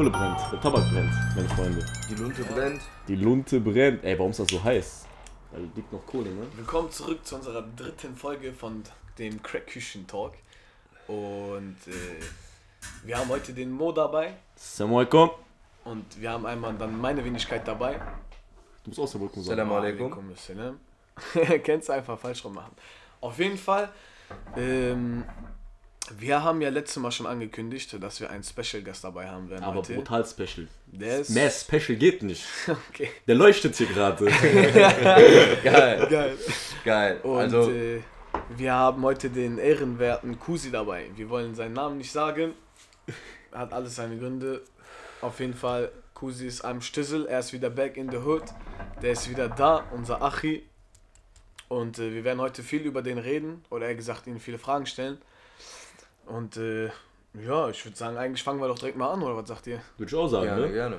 Die Kohle brennt, der Tabak brennt, meine Freunde. Die Lunte brennt. Die Lunte brennt. Ey, warum ist das so heiß? Weil liegt noch Kohle, ne? Willkommen zurück zu unserer dritten Folge von dem Crack Küchen Talk. Und äh, wir haben heute den Mo dabei Assalamu alaikum. und wir haben einmal dann meine Wenigkeit dabei. Du musst auch Salam sagen. Salam alaikum. Alaikum assalam. Kennst du einfach falsch rum machen. Auf jeden Fall, ähm, wir haben ja letztes Mal schon angekündigt, dass wir einen Special Gast dabei haben werden Aber heute. brutal special. Der ist Mehr special geht nicht. okay. Der leuchtet hier gerade. Geil. Geil. Geil. Und also, äh, wir haben heute den ehrenwerten Kusi dabei. Wir wollen seinen Namen nicht sagen. Hat alles seine Gründe. Auf jeden Fall, Kusi ist am Stüssel. Er ist wieder back in the hood. Der ist wieder da, unser Achi. Und äh, wir werden heute viel über den reden. Oder eher gesagt, ihn viele Fragen stellen. Und äh, ja, ich würde sagen, eigentlich fangen wir doch direkt mal an, oder was sagt ihr? Würde ich auch sagen, gerne, ne? gerne.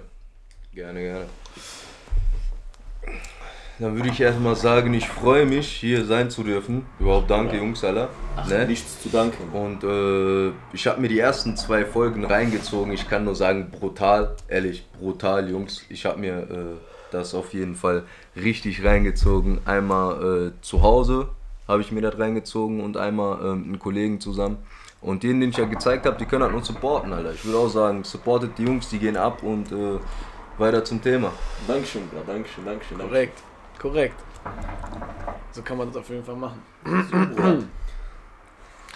Gerne, gerne. Dann würde ich erstmal sagen, ich freue mich, hier sein zu dürfen. Überhaupt danke, Jungs, alle. Ach, Ne? nichts zu danken. Und äh, ich habe mir die ersten zwei Folgen reingezogen. Ich kann nur sagen, brutal, ehrlich, brutal, Jungs. Ich habe mir äh, das auf jeden Fall richtig reingezogen. Einmal äh, zu Hause habe ich mir das reingezogen und einmal äh, mit einem Kollegen zusammen. Und denen, den ich ja gezeigt habe, die können halt nur supporten, Alter. Ich würde auch sagen, supportet die Jungs, die gehen ab und äh, weiter zum Thema. Dankeschön, Bruder. Dankeschön, Dankeschön. Dankeschön. Korrekt, korrekt. So kann man das auf jeden Fall machen. Bruder.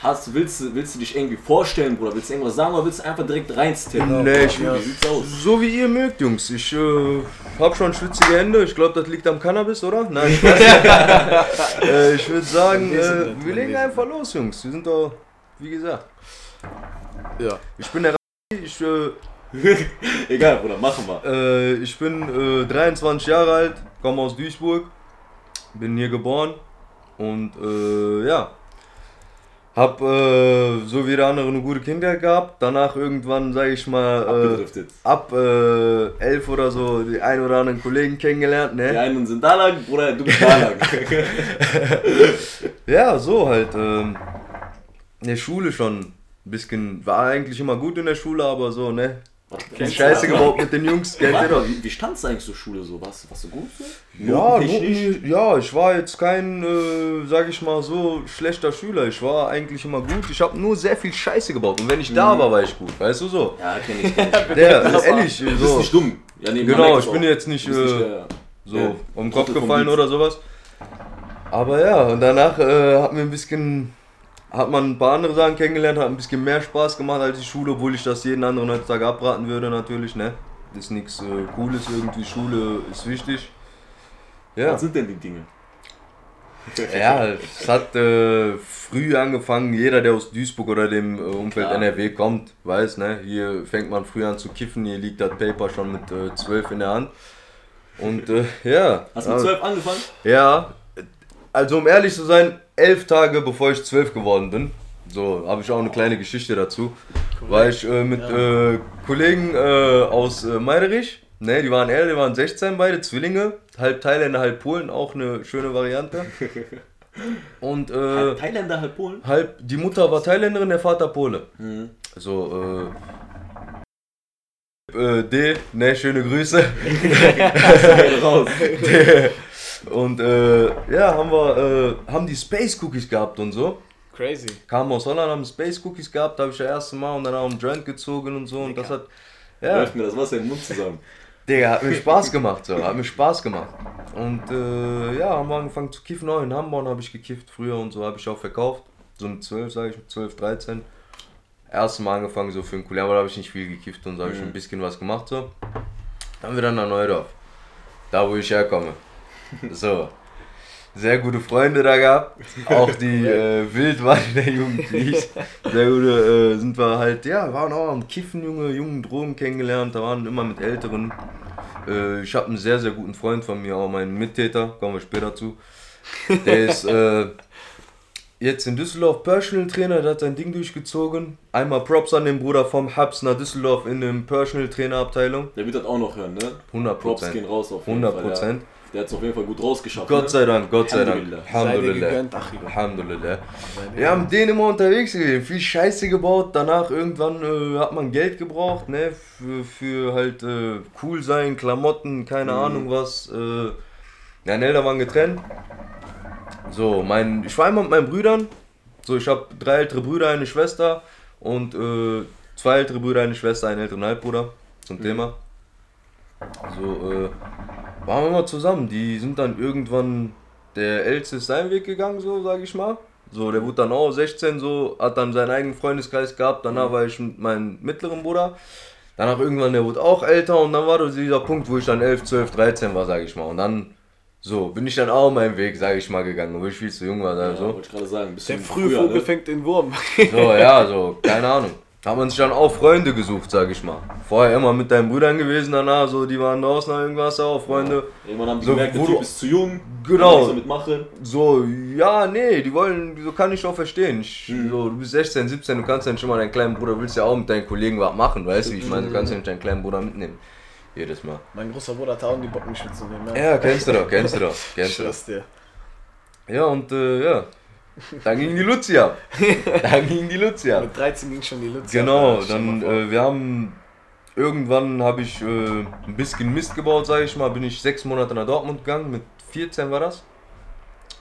Hast, willst, du- willst du dich irgendwie vorstellen, Bruder? Willst du irgendwas sagen oder willst du einfach direkt reinstippen? Nee, ich aus? So wie ihr mögt, Jungs. Ich äh, habe schon schwitzige Hände. Ich glaube, das liegt am Cannabis, oder? Nein, Spaß. äh, ich würde sagen, äh, wir legen einfach los, Jungs. Wir sind doch, wie gesagt. Ja. Ich bin der Ra- ich, äh, Egal, Bruder, machen wir. äh, ich bin äh, 23 Jahre alt, komme aus Duisburg, bin hier geboren und äh, ja, hab äh, so wie der andere eine gute Kindheit gehabt. Danach irgendwann, sage ich mal, äh, ab äh, elf oder so die ein oder anderen Kollegen kennengelernt, Die ne? einen sind da lang, Bruder, du bist da lang. Ja, so halt. Ähm, in der Schule schon ein bisschen, war eigentlich immer gut in der Schule, aber so, ne? Kennst Scheiße gebaut mit den Jungs, kennt ihr doch. wie, wie standst du eigentlich zur Schule so? Warst, warst du gut so? Ja? Noten, ja, ich war jetzt kein, äh, sag ich mal so, schlechter Schüler. Ich war eigentlich immer gut. Ich habe nur sehr viel Scheiße gebaut. Und wenn ich da war, war ich gut. Weißt du so? Ja, kenn ich, kenn ich. Der, war- ehrlich, Du bist so. nicht dumm. Ja, nee, Genau, ich es bin auch. jetzt nicht, bist nicht äh, der- so Ja, um den Kopf gefallen oder sowas. Aber ja, und danach äh, hat mir ein bisschen, hat man ein paar andere Sachen kennengelernt, hat ein bisschen mehr Spaß gemacht als die Schule, obwohl ich das jeden anderen heutzutage abraten würde natürlich, ne? Ist nichts äh, Cooles irgendwie, Schule ist wichtig. Ja. Was sind denn die Dinge? Ja, es hat äh, früh angefangen. Jeder, der aus Duisburg oder dem äh, Umfeld Klar. NRW kommt, weiß, ne? Hier fängt man früh an zu kiffen. Hier liegt das Paper schon mit äh, 12 in der Hand. Und äh, ja. Hast du mit äh, 12 angefangen? Ja. Also, um ehrlich zu sein, elf Tage bevor ich 12 geworden bin. So, habe ich auch eine kleine Geschichte dazu. War ich äh, mit äh, Kollegen äh, aus äh, Meiderich. Ne, die waren älter, die waren 16 beide, Zwillinge. Halb Thailänder, halb Polen, auch eine schöne Variante. Und äh, Halb Thailänder, halb Polen? halb, die Mutter war Thailänderin, der Vater Pole. Mhm. So, äh, äh, D, ne, schöne Grüße. raus. Und äh, ja, haben wir, äh, haben die Space Cookies gehabt und so. Crazy. Kamen aus Holland, haben Space Cookies gehabt, habe ich das erste Mal und dann auch einen Joint gezogen und so. Und das hat, ja, Läuft mir das Wasser im Mund zusammen. Digga, hat mir Spaß gemacht, so, hat mir Spaß gemacht. Und äh, ja, haben wir angefangen zu kiffen, auch in Hamburg habe ich gekifft früher und so, habe ich auch verkauft. So mit 12, sage ich, mit 12, 13. Erste Mal angefangen so für ein Cool, aber da habe ich nicht viel gekifft und so habe ich Mhm. ein bisschen was gemacht so. Dann haben wir dann nach Neudorf, da wo ich herkomme. So, sehr gute Freunde da gehabt, auch die äh, wild waren in der Jugend, wie ich. Sehr gute, äh, sind wir halt, ja, waren auch am Kiffen, Junge, jungen Drogen kennengelernt, da waren immer mit Älteren. Äh, ich habe einen sehr, sehr guten Freund von mir, auch meinen Mittäter, kommen wir später zu. Der ist äh, jetzt in Düsseldorf Personal Trainer, der hat sein Ding durchgezogen. Einmal Props an den Bruder vom Hubs nach Düsseldorf in dem Personal Trainer Abteilung. Der wird das auch noch hören, ne? 100 Props Prozent. gehen raus auf jeden 100 Fall, ja. Der hat es auf jeden Fall gut rausgeschafft. Gott ne? sei Dank, Gott sei Dank. Alhamdulillah. Alhamdulillah. Wir haben den immer unterwegs gewesen, viel Scheiße gebaut. Danach irgendwann äh, hat man Geld gebraucht, ne? Für, für halt äh, cool sein, Klamotten, keine Mhm. Ahnung was. Äh, ja, Nelda waren getrennt. So, mein, ich war immer mit meinen Brüdern. So, ich habe drei ältere Brüder, eine Schwester und äh, zwei ältere Brüder, eine Schwester, einen älteren Halbbruder zum Thema. So, äh, waren wir immer zusammen. Die sind dann irgendwann, der Älteste ist seinen Weg gegangen, so sag ich mal. So, der wurde dann auch 16, so, hat dann seinen eigenen Freundeskreis gehabt. Danach war ich mit meinem mittleren Bruder. Danach irgendwann, der wurde auch älter und dann war das dieser Punkt, wo ich dann 11, 12, 13 war, sag ich mal. Und dann, so, bin ich dann auch meinen Weg, sag ich mal, gegangen, wo ich viel zu jung war. Ja, Also. wollte ich gerade sagen. Bisschen Der frühe früher, Vogel ne? fängt den Wurm. So, ja, so, keine Ahnung. Man sich dann auch Freunde gesucht, sag ich mal. Vorher immer mit deinen Brüdern gewesen, danach so, die waren draußen oder irgendwas, auch Freunde. Irgendwann haben die So, gemerkt, der Typ du- ist zu jung. Genau. kann nichts damit machen. So, ja, nee, die wollen, so kann ich auch verstehen. Ich, Mhm. so, du bist 16, 17, du kannst dann schon mal deinen kleinen Bruder, willst ja auch mit deinen Kollegen was machen, weißt du? wie Ich meine, du kannst ja nicht deinen kleinen Bruder mitnehmen. Jedes Mal. Mein großer Bruder hat auch die Bock, mich mitzunehmen. ne? Ja, kennst du doch, kennst du doch, kennst du doch. Schwör's dir. Ja, und äh, ja, dann ging die Luzi ab. Dann ging die Luzi ab. Mit 13 ging schon die Lutz. Genau, dann äh, wir haben irgendwann habe ich äh, ein bisschen Mist gebaut, sage ich mal, bin ich sechs Monate nach Dortmund gegangen, mit 14 war das,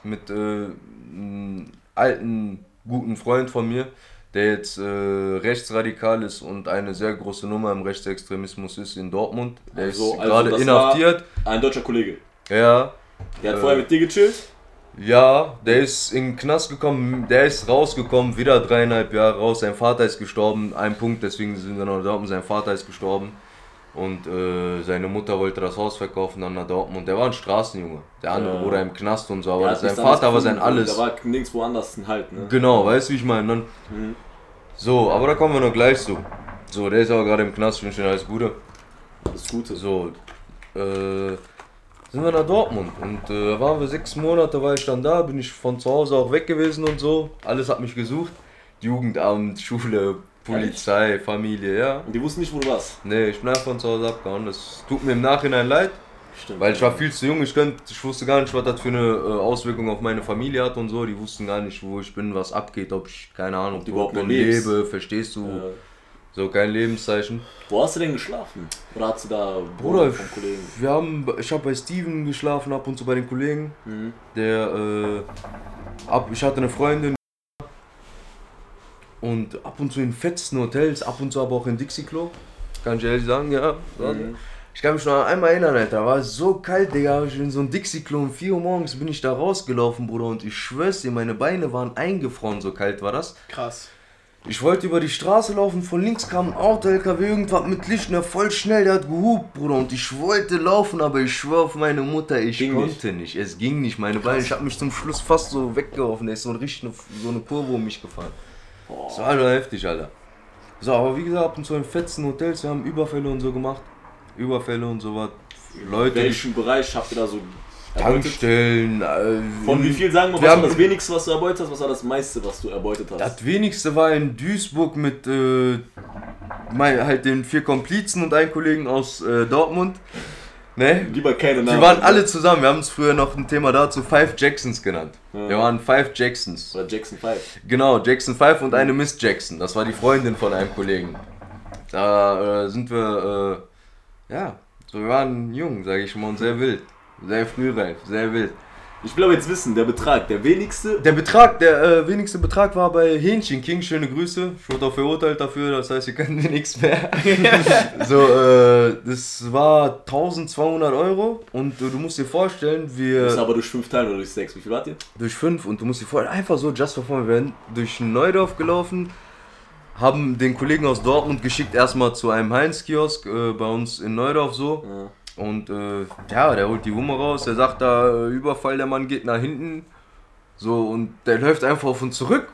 mit äh, einem alten guten Freund von mir, der jetzt äh, rechtsradikal ist und eine sehr große Nummer im Rechtsextremismus ist in Dortmund. Der Also- ist also gerade inhaftiert. Ein deutscher Kollege. Ja, Der hat Äh. vorher mit dir gechillt. Ja, der ist in den Knast gekommen, der ist rausgekommen, wieder dreieinhalb Jahre raus. Sein Vater ist gestorben, ein Punkt, deswegen sind wir noch in Dortmund. Sein Vater ist gestorben und äh, seine Mutter wollte das Haus verkaufen dann nach Dortmund. Der war ein Straßenjunge, der andere Ja. wurde im Knast und so, aber hat sein Vater war sein alles. Da war nirgendwo anders ein Halt, ne? Genau, weißt du, wie ich meine? Dann, Mhm. so, aber da kommen wir noch gleich zu. So, der ist aber gerade im Knast, ich wünsche ihm alles Gute. Das Gute. So, äh, sind wir nach Dortmund und äh, da waren wir sechs Monate, war ich dann da, bin ich von zu Hause auch weg gewesen und so. Alles hat mich gesucht. Jugendamt, Schule, Polizei, Familie, ja. Und die wussten nicht, wo du warst. Nee, ich bin einfach von zu Hause abgehauen. Das tut mir im Nachhinein leid, Stimmt. weil ich war viel zu jung. Ich, könnt, ich wusste gar nicht, was das für eine äh, Auswirkung auf meine Familie hat und so. Die wussten gar nicht, wo ich bin, was abgeht, ob ich, keine Ahnung, Ob du überhaupt noch lebst. lebe, verstehst du? Äh, So kein Lebenszeichen. wo hast du denn geschlafen? Oder hast du da Bruder, vom Kollegen? wir haben, ich habe bei Steven geschlafen, ab und zu bei den Kollegen. Mhm. Der, äh, ab, ich hatte eine Freundin und ab und zu in fetzen Hotels, ab und zu aber auch in Dixie-Klo. Kann ich ehrlich sagen, ja. Mhm. Ich kann mich noch einmal erinnern, Alter, da war es so kalt, Digga. Ich in so ein Dixie-Klo um 4 Uhr morgens bin ich da rausgelaufen, Bruder, und ich schwör's dir, meine Beine waren eingefroren, so kalt war das. Krass. Ich wollte über die Straße laufen, von links kam ein Auto, LKW, irgendwas mit Licht, der voll schnell, der hat gehupt, Bruder. Und ich wollte laufen, aber ich schwör auf meine Mutter, ich Ging konnte nicht. Es ging nicht, meine Beine. Ich habe mich zum Schluss fast so weggeworfen. Da ist so richtig eine, so eine Kurve um mich gefahren. Das war Alter heftig, Alter. So, aber wie gesagt, ab und zu in fetzen Hotels, wir haben Überfälle und so gemacht. Überfälle und so was. Leute, die Welchen Bereich habt ihr da so? Tankstellen. Äh, Von wie viel sagen wir, was war das wenigste, was du erbeutet hast? Was war das meiste, was du erbeutet hast? Das wenigste war in Duisburg mit äh, mein, halt den vier Komplizen und einen Kollegen aus äh, Dortmund. Ne? Lieber keine Die Namen. waren alle zusammen. Wir haben es früher noch ein Thema dazu Five Jacksons genannt. Ja. Wir waren Five Jacksons. Oder Jackson 5. Genau, Jackson 5 und eine Miss Jackson. Das war die Freundin von einem Kollegen. Da äh, sind wir, äh, ja, so wir waren jung, sage ich mal, und sehr wild. Sehr frühreif, sehr wild. Ich will aber jetzt wissen, der Betrag, der wenigste. Der Betrag, der äh, wenigste Betrag war bei Hähnchen King. Schöne Grüße. Ich wurde auch verurteilt dafür, das heißt, ihr könnt mir nichts mehr. so, äh, das war 1200 Euro und äh, du musst dir vorstellen, Das ist wir aber durch 5 Teile oder durch 6. Wie viel wart ihr? durch fünf und du musst dir vorstellen, einfach so, just for fun, wir werden durch Neudorf gelaufen, haben den Kollegen aus Dortmund geschickt, erstmal zu einem Heinz-Kiosk äh, bei uns in Neudorf so. Ja. Und äh, ja, der holt die Wumme raus, der sagt da, äh, Überfall, der Mann geht nach hinten. So, und der läuft einfach auf uns zurück.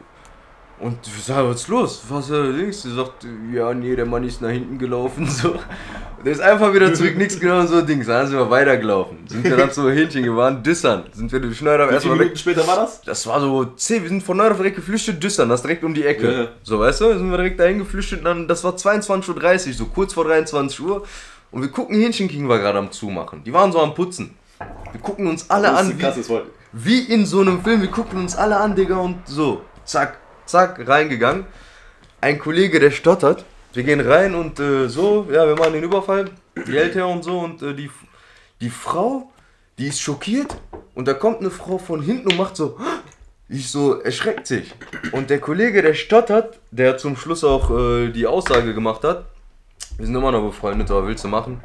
Und ich sage, was ist los? Was äh, links? Der sagt, ja, nee, der Mann ist nach hinten gelaufen. So. Und der ist einfach wieder zurück, nichts genau so Dings. Dann sind wir weitergelaufen. Sind wir dann zu Hähnchen gefahren, Düssern. Sind wir durch Schneider erstmal Minuten später war das? Das war so 10, wir sind von Neudorf direkt geflüchtet, Düssern, das ist direkt um die Ecke. Ja. So, weißt du, sind wir direkt dahin geflüchtet dann, das war 22.30 Uhr, so kurz vor 23 Uhr. Und wir gucken, Hähnchen King war gerade am Zumachen. Die waren so am Putzen. Wir gucken uns alle an, wie, wie in so einem Film. Wir gucken uns alle an, Digga, und so. Zack, zack, reingegangen. Ein Kollege, der stottert. Wir gehen rein und äh, so, ja, wir machen den Überfall. Geld her und so. Und äh, die, die Frau, die ist schockiert. Und da kommt eine Frau von hinten und macht so. Ich so, erschreckt sich. Und der Kollege, der stottert, der zum Schluss auch äh, die Aussage gemacht hat, wir sind immer noch befreundet, aber willst du machen?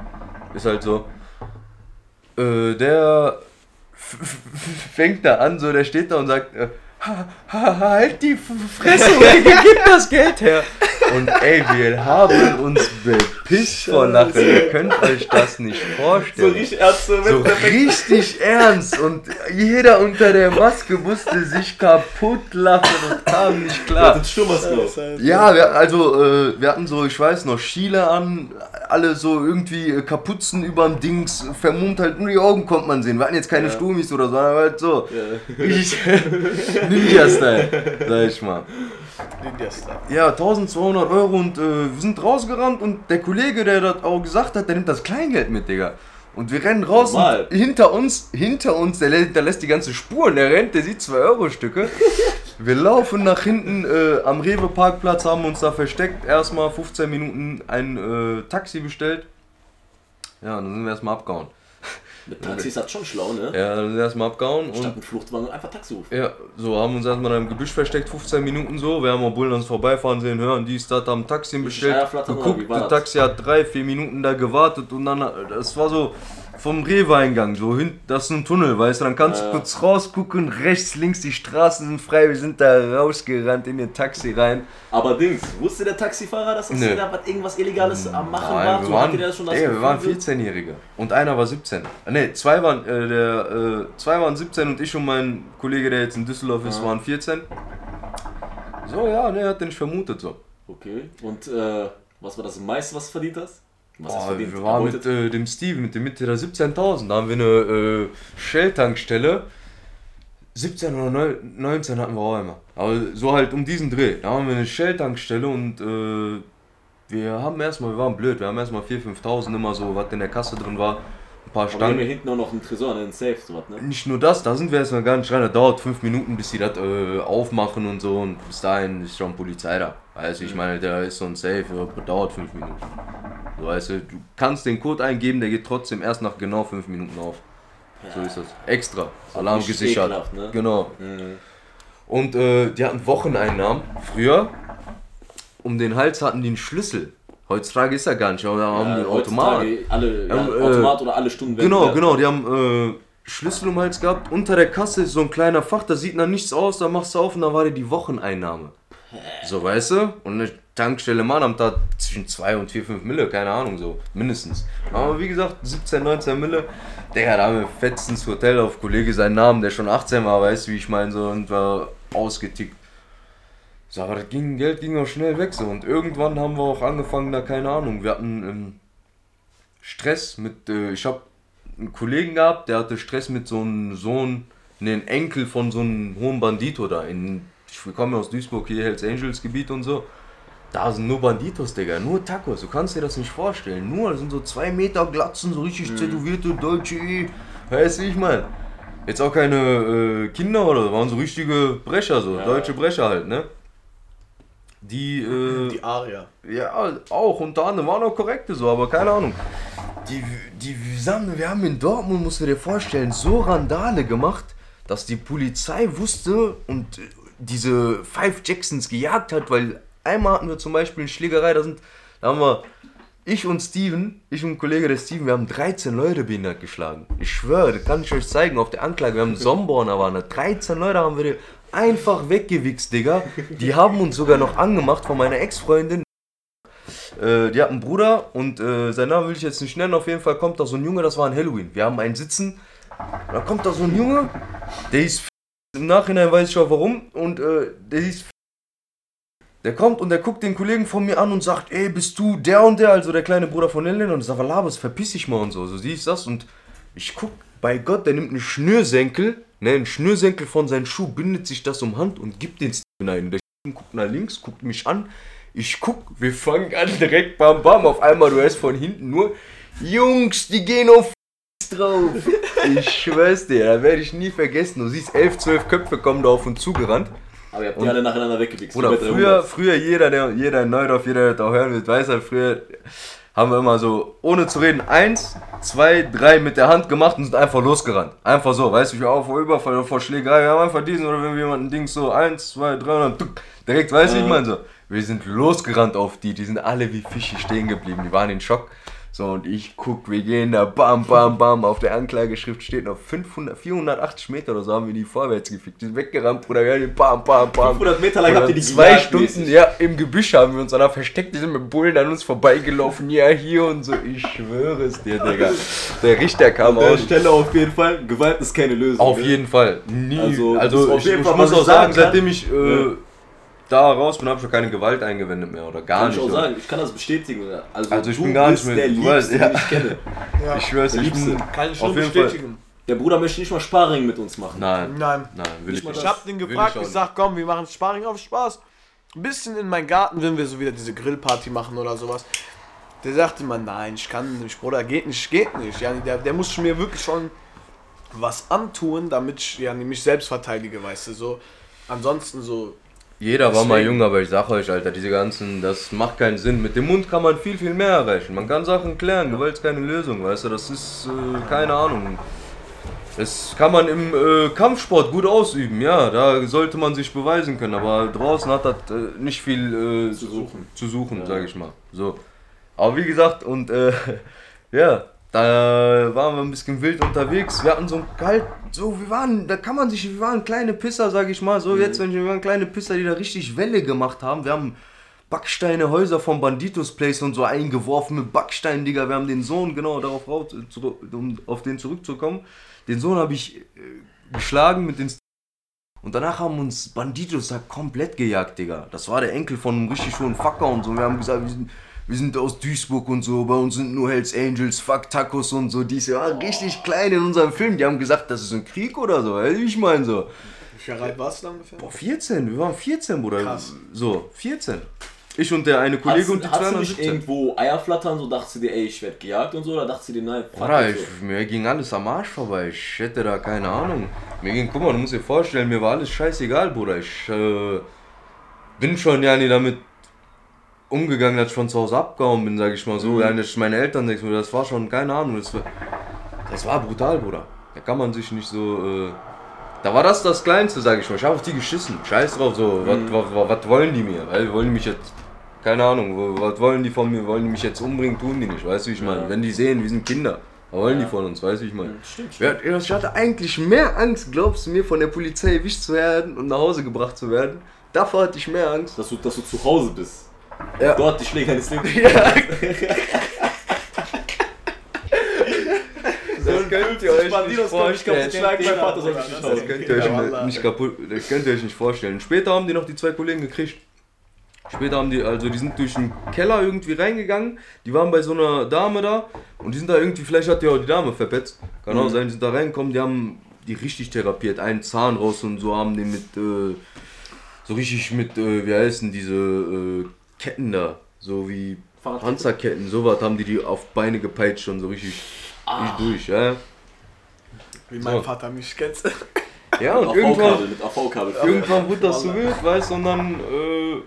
Ist halt so. Äh, der fängt da an, so, der steht da und sagt, äh, ha, ha, halt die Fresse, gib das Geld her. Und ey, wir haben uns bepisst vor Lachen. Ihr könnt euch das nicht So vorstellen. richtig Ärzte So richtig ernst und jeder unter der Maske musste sich kaputt lachen und kam nicht klar. Ja, wir, also äh, wir hatten so, ich weiß noch, Schiele an, alle so irgendwie äh, Kapuzen überm Dings, vermummt halt, nur die Augen konnte man sehen. Wir hatten jetzt keine Ja. Sturmis oder so, aber halt so. Ja. Richtig Ninja-Style, sag ich mal. Ninja-Style. Ja, 1200 Euro und äh, wir sind rausgerannt und der Kollege, der das auch gesagt hat, der nimmt das Kleingeld mit, Digga. Und wir rennen raus Normal. und hinter uns, hinter uns, der, lä- der lässt die ganze Spuren, der rennt, der sieht 2 Euro Stücke. Wir laufen nach hinten äh, am Rewe Parkplatz, haben uns da versteckt, erstmal 15 Minuten ein äh, Taxi bestellt. Ja, dann sind wir erstmal abgehauen. Mit Taxis hat schon schlau, ne? Ja, dann sind wir erstmal abgehauen und Statt mit Fluchtwagen einfach Taxi rufen. ja, so haben uns erstmal im Gebüsch versteckt, 15 Minuten so. Wir haben mal Bullen uns vorbeifahren sehen, hören, dies, das, haben Taxi bestellt. Geguckt, das? Taxi hat drei, vier Minuten da gewartet und dann, das war so vom Rewe-Eingang, so hin, das ist ein Tunnel, weißt du, dann kannst Ja. du kurz rausgucken, rechts, links, die Straßen sind frei, wir sind da rausgerannt in den Taxi rein. Aber Dings, wusste der Taxifahrer, dass das Nö. da was irgendwas Illegales am Machen Nein, war? wir So waren, der schon das ey, wir waren 14-Jährige und einer war 17. Äh, Ne, zwei waren, äh, der, äh, zwei waren 17 und ich und mein Kollege, der jetzt in Düsseldorf ist, Ja. waren 14. So, ja, ne, hat den nicht vermutet so. Okay, und äh, was war das meiste, was du verdient hast? Boah, wir waren mit äh, dem Steve, mit dem Mitte der 17.000. Da haben wir eine äh, Shell-Tankstelle. 17 oder neu- 19 hatten wir auch immer. Aber so halt um diesen Dreh. Da haben wir eine Shell-Tankstelle und äh, wir haben erstmal, wir waren blöd, wir haben erstmal 4.000, 5.000 immer so, was in der Kasse drin war. Ein paar wir Stangen. hier hinten auch noch einen Tresor, ne, einen Safe, sowas, ne? Nicht nur das, da sind wir erstmal gar nicht rein. Das dauert fünf Minuten, bis die das äh, aufmachen und so. Und bis dahin ist schon Polizei da. Du, ich meine, da ist so ein Safe, dauert fünf Minuten. So, weißt du, kannst den Code eingeben, der geht trotzdem erst nach genau fünf Minuten auf. So ist das. Extra. Alarm richtig gesichert. ne? Genau. Mhm. Und äh, die hatten Wocheneinnahmen. Früher, um den Hals hatten die einen Schlüssel. Heutzutage ist er gar nicht, aber da haben die Automat. Alle, ja, Ja, äh, Automat oder alle Stunden Genau, genau, die haben äh, Schlüssel um Hals gehabt. Unter der Kasse ist so ein kleiner Fach, da sieht nach nichts aus, da machst du auf und da war dir die Wocheneinnahme. So, weißt du? Und eine Tankstelle Mann am Tag zwischen 2 und 4, 5 Mille, keine Ahnung, so, mindestens. Aber wie gesagt, 17, 19 Mille. Digga, da haben wir fetzens Hotel auf Kollege seinen Namen, der schon 18 war, weißt du, wie ich meine, so, und war ausgetickt. So, aber das ging, Geld ging auch schnell weg, so. Und irgendwann haben wir auch angefangen, da, keine Ahnung, wir hatten ähm, Stress mit, äh, ich habe einen Kollegen gehabt, der hatte Stress mit so einem Sohn, ne, einen Enkel von so einem hohen Bandito da. In, ich komme aus Duisburg, hier Hells Angels Gebiet und so. Da sind nur Banditos, Digga, nur Tacos, du kannst dir das nicht vorstellen. Nur, das sind so zwei Meter Glatzen, so richtig tätowierte Deutsche, weißt du, wie ich mein. Jetzt auch keine äh, Kinder oder waren so richtige Brecher, so, Ja. deutsche Brecher halt, ne? Die, äh, Die Aria. ja, auch unter anderem waren auch korrekte so, aber keine Ahnung. Die, die, wir haben- wir haben in Dortmund, musst du dir vorstellen, so Randale gemacht, dass die Polizei wusste und äh, diese Five Jacksons gejagt hat, weil einmal hatten wir zum Beispiel eine Schlägerei, da sind, da haben wir, ich und Steven, ich und ein Kollege der Steven, wir haben 13 Leute behindert geschlagen. Ich schwöre, das kann ich euch zeigen auf der Anklage. Wir haben Somborner waren da, 13 Leute haben wir einfach weggewichst, Digga. Die haben uns sogar noch angemacht von meiner Ex-Freundin. Äh, die hat einen Bruder und äh, seinen Namen will ich jetzt nicht nennen. Auf jeden Fall kommt da so ein Junge, das war ein Halloween. Wir haben einen Sitzen. Da kommt da so ein Junge, der ist im Nachhinein weiß ich auch warum. Und äh, der ist der kommt und der guckt den Kollegen von mir an und sagt, ey, bist du der und der, also der kleine Bruder von Helen? Und ich sag, Labas, verpiss dich mal und so. So siehst das und ich guck, bei Gott, der nimmt einen Schnürsenkel, ne, einen Schnürsenkel von seinem Schuh, bindet sich das um Hand und gibt den Steven ein. Der Steven guckt nach links, guckt mich an. Ich guck, wir fangen an direkt bam bam. Auf einmal, du hörst von hinten nur, Jungs, die gehen auf drauf. Ich schwör's dir, da werde ich nie vergessen. Du siehst, elf, zwölf Köpfe kommen da auf uns zugerannt. Aber ihr habt die alle nacheinander weggewichst. Oder früher, 300. früher jeder, der, jeder in Neudorf, jeder, der da hören wird, weiß halt, früher haben wir immer so, ohne zu reden, eins, zwei, drei mit der Hand gemacht und sind einfach losgerannt. Einfach so, weißt du, wie auch vor Überfall oder vor Schlägerei, wir haben einfach diesen, oder wenn wir jemanden Ding so, eins, zwei, drei und dann direkt, weißt du, ich meine so. Wir sind losgerannt auf die, die sind alle wie Fische stehen geblieben, die waren in Schock. So, und ich guck, wir gehen da, bam, bam, bam, auf der Anklageschrift steht noch 500, 480 Meter oder so haben wir die vorwärts gefickt. Die sind weggerannt, Bruder, wir haben die bam, bam, bam. 500 Meter lang habt ihr die Zwei Stunden, mäßig. ja, im Gebüsch haben wir uns dann versteckt, die sind mit Bullen an uns vorbeigelaufen, ja, hier und so. Ich schwöre es dir, Digga. Der Richter kam An der auch. Stelle auf jeden Fall, Gewalt ist keine Lösung. Auf ne? jeden Fall. Nie. Also, Also, ich, jeden ich muss auch sagen kann. seitdem ich äh, Ja. Da raus bin, habe ich auch keine Gewalt eingewendet mehr oder gar Kann nicht. ich auch oder? sagen, ich kann das bestätigen. Also, Also ich du bin gar nicht bist mehr- der Liebste, ja. den ich kenne. Ja. Ich schwör's, ich bin. Liebste. Kann ich nur Auf jeden Fall. bestätigen. Der Bruder möchte nicht mal Sparring mit uns machen. Nein, Nein. nein, will ich Nicht mal nicht. Ich hab den gefragt, ich ich, sag, komm, wir machen Sparring auf Spaß. Ein bisschen in meinen Garten, wenn wir so wieder diese Grillparty machen oder sowas. Der sagte immer, nein, ich kann nicht, Bruder, geht nicht, geht nicht. Ja, der, der muss mir wirklich schon was antun, damit ich ja, mich selbst verteidige, weißt du, so. Ansonsten so, Jeder war mal jung, aber ich sag euch, Alter, diese ganzen, das macht keinen Sinn. Mit dem Mund kann man viel, viel mehr erreichen. Man kann Sachen klären, Gewalt ist keine Lösung, weißt du, das ist, äh, keine Ahnung. Das kann man im äh, Kampfsport gut ausüben, ja, da sollte man sich beweisen können, aber draußen hat das äh, nicht viel äh, Zu suchen. zu suchen, Ja. sag ich mal. So. Aber wie gesagt, und äh, ja, da waren wir ein bisschen wild unterwegs. Wir hatten so ein kalt, so, wir waren, da kann man sich, wir waren kleine Pisser, sag ich mal. So, jetzt, wenn ich, wir waren kleine Pisser, die da richtig Welle gemacht haben. Wir haben Backsteine, Häuser von Banditos Place und so eingeworfen mit Backsteinen, Digga. Wir haben den Sohn, genau, darauf, raus- um auf den zurückzukommen. Den Sohn habe ich äh, geschlagen mit den und danach haben uns Banditos da komplett gejagt, Digga. Das war der Enkel von einem richtig hohen Fucker und so. Wir haben gesagt, wir sind, wir sind aus Duisburg und so, bei uns sind nur Hells Angels, Fuck Tacos und so. Die waren richtig klein in unserem Film. Die haben gesagt, das ist ein Krieg oder so. Weißt du, wie Ich meine so. wie viel alt warst du da ungefähr? Boah, 14, wir waren 14, Bruder. Krass. So, 14. Ich und der eine Kollege Hast, und die hast zwei du nicht 17. irgendwo Eier flattern, so dachtest du dir, ey, ich werd gejagt und so, oder dachtest du dir, nein, fuck Bruder, it, ich, so. mir ging alles am Arsch vorbei. Ich hätte da keine Ahnung. Mir ging, guck mal, du musst dir vorstellen, mir war alles scheißegal, Bruder. Ich äh, bin schon ja nie damit umgegangen, dass ich von zu Hause abgehauen bin, sag ich mal so. Mhm. Ja, dass meine Eltern sag ich mal, das war schon, keine Ahnung. Das war, das war brutal, Bruder. Da kann man sich nicht so. Äh, da war das das Kleinste, sag ich mal. Ich habe auf die geschissen. Scheiß drauf, so. Mhm. Was, was, was wollen die mir? Weil wollen die mich jetzt. Keine Ahnung, was wollen die von mir? Wollen die mich jetzt umbringen? Tun die nicht, weißt du, wie ich meine? Ja. Wenn die sehen, wir sind Kinder, was wollen die Ja. von uns, weißt du, wie ich meine? Stimmt, Ja, Ich hatte eigentlich mehr Angst, glaubst du mir, von der Polizei erwischt zu werden und nach Hause gebracht zu werden. Davor hatte ich mehr Angst. Dass du, dass du zu Hause bist. Ja. Dort die Schläge deines Lebens. Das könnt ihr euch nicht vorstellen. Das könnt ihr euch Ja, nicht kaputt, das könnt ihr euch nicht vorstellen. Später haben die noch die zwei Kollegen gekriegt. Später haben die, also die sind durch den Keller irgendwie reingegangen, die waren bei so einer Dame da und die sind da irgendwie, vielleicht hat die auch die Dame verpetzt. Kann auch Mhm. sein, die sind da reingekommen, die haben die richtig therapiert, einen Zahn raus und so haben den mit, äh, so richtig mit, äh, wie heißen diese äh, Ketten da, so wie? Panzerketten, sowas haben die die auf Beine gepeitscht und so richtig, richtig durch, ja. Wie mein So. Vater mich kennt. Ja, und irgendwann, mit AV-Kabel. Irgendwann wurde das so wild, weißt du, und dann äh,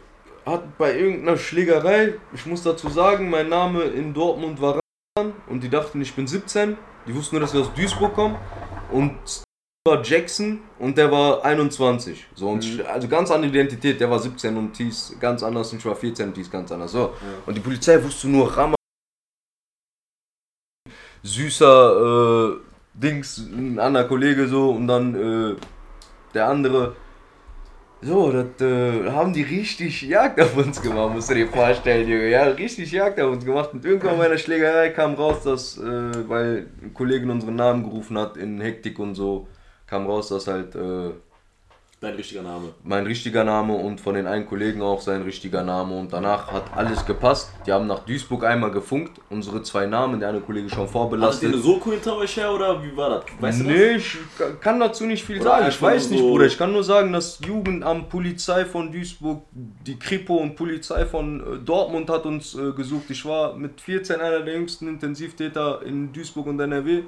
hat bei irgendeiner Schlägerei, ich muss dazu sagen, mein Name in Dortmund war und die dachten, ich bin 17. Die wussten nur, dass wir aus Duisburg kommen. Und war Jackson und der war 21. So, und ich, also ganz andere Identität, der war 17 und hieß ganz anders und ich war 14 und hieß ganz anders. So. Und die Polizei wusste nur Rammer, süßer äh, Dings, ein anderer Kollege so und dann äh, der andere. So, das äh, haben die richtig Jagd auf uns gemacht, musst du dir vorstellen, Junge. Ja, richtig Jagd auf uns gemacht. Und irgendwann bei der Schlägerei kam raus, dass, äh, weil ein Kollege unseren Namen gerufen hat in Hektik und so, kam raus, dass halt äh, Dein richtiger Name. mein richtiger Name und von den einen Kollegen auch sein richtiger Name. Und danach hat alles gepasst. Die haben nach Duisburg einmal gefunkt, unsere zwei Namen, der eine Kollege schon Hattet ihr vorbelastet. eine Soko hinter euch her oder wie war das? Weißt du das? nee, ich kann dazu nicht viel Oder sagen. Ich weiß nicht, so- Bruder. Ich kann nur sagen, dass Jugendamt, Polizei von Duisburg, die Kripo und Polizei von äh, Dortmund hat uns äh, gesucht. Ich war mit 14 einer der jüngsten Intensivtäter in Duisburg und NRW.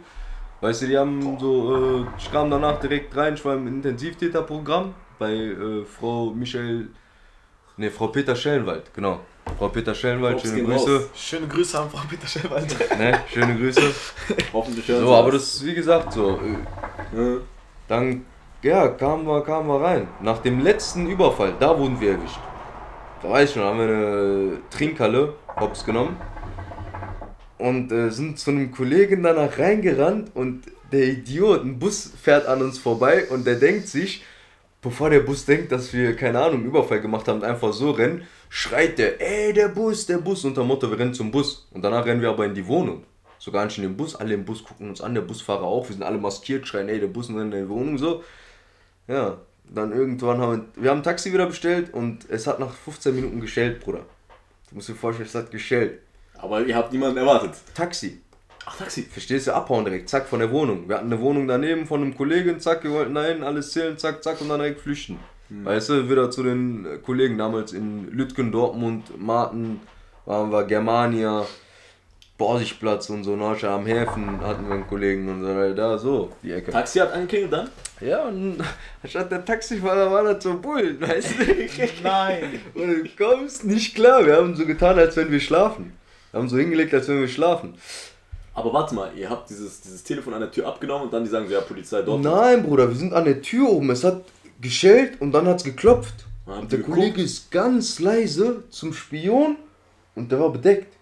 Weißt du, die haben so, äh, ich kam danach direkt rein, ich war im Intensivtäterprogramm bei äh, Frau Michael, ne, Frau Peter Schellenwald, genau. Frau Peter Schellenwald, schöne Grüße. raus. Schöne Grüße an Frau Peter Schellwald. Ne, schöne Grüße. Hoffentlich hören So, aber das. ist wie gesagt so. äh, Ja. Dann, ja, kamen wir, kamen wir rein. Nach dem letzten Überfall, da wurden wir erwischt. Da weiß ich schon, haben wir eine Trinkhalle hops genommen und äh, sind zu einem Kollegen danach reingerannt und der Idiot, ein Bus fährt an uns vorbei und der denkt sich, bevor der Bus denkt, dass wir, keine Ahnung, Überfall gemacht haben und einfach so rennen, schreit der, ey, der Bus, der Bus, unter Motto, wir rennen zum Bus. Und danach rennen wir aber in die Wohnung. Sogar nicht in den Bus, alle im Bus gucken uns an, der Busfahrer auch, wir sind alle maskiert, schreien, ey, der Bus und rennen in die Wohnung, so. Ja, dann irgendwann haben wir, wir haben ein Taxi wieder bestellt und es hat nach 15 Minuten geschellt, Bruder. Du musst dir vorstellen, es hat geschellt. Aber ihr habt niemanden erwartet. Taxi. Ach, Taxi. Verstehst du, abhauen direkt, zack, von der Wohnung. Wir hatten eine Wohnung daneben von einem Kollegen, zack, wir wollten dahin, alles zählen, zack, zack, und dann direkt flüchten. Weißt du, wieder zu den äh, Kollegen damals in Lütgen, Dortmund, Marten, waren wir, Germania, Borsigplatz und so, Nordsche am Häfen hatten wir einen Kollegen und so, da, so, die Ecke. Taxi hat angeklingelt dann? Ja, und statt der Taxifahrer war das so Bullen, weißt du? Nein. Und du kommst nicht klar, wir haben so getan, als wenn wir schlafen. Wir haben so hingelegt, als wenn wir schlafen. Aber warte mal, ihr habt dieses, dieses Telefon an der Tür abgenommen und dann die sagen so, ja, Polizei dort. Nein, Bruder, wir sind an der Tür oben. Es hat geschellt und dann hat es geklopft. Ah, Und der ihr Kollege geguckt? ist ganz leise zum Spion und der war bedeckt.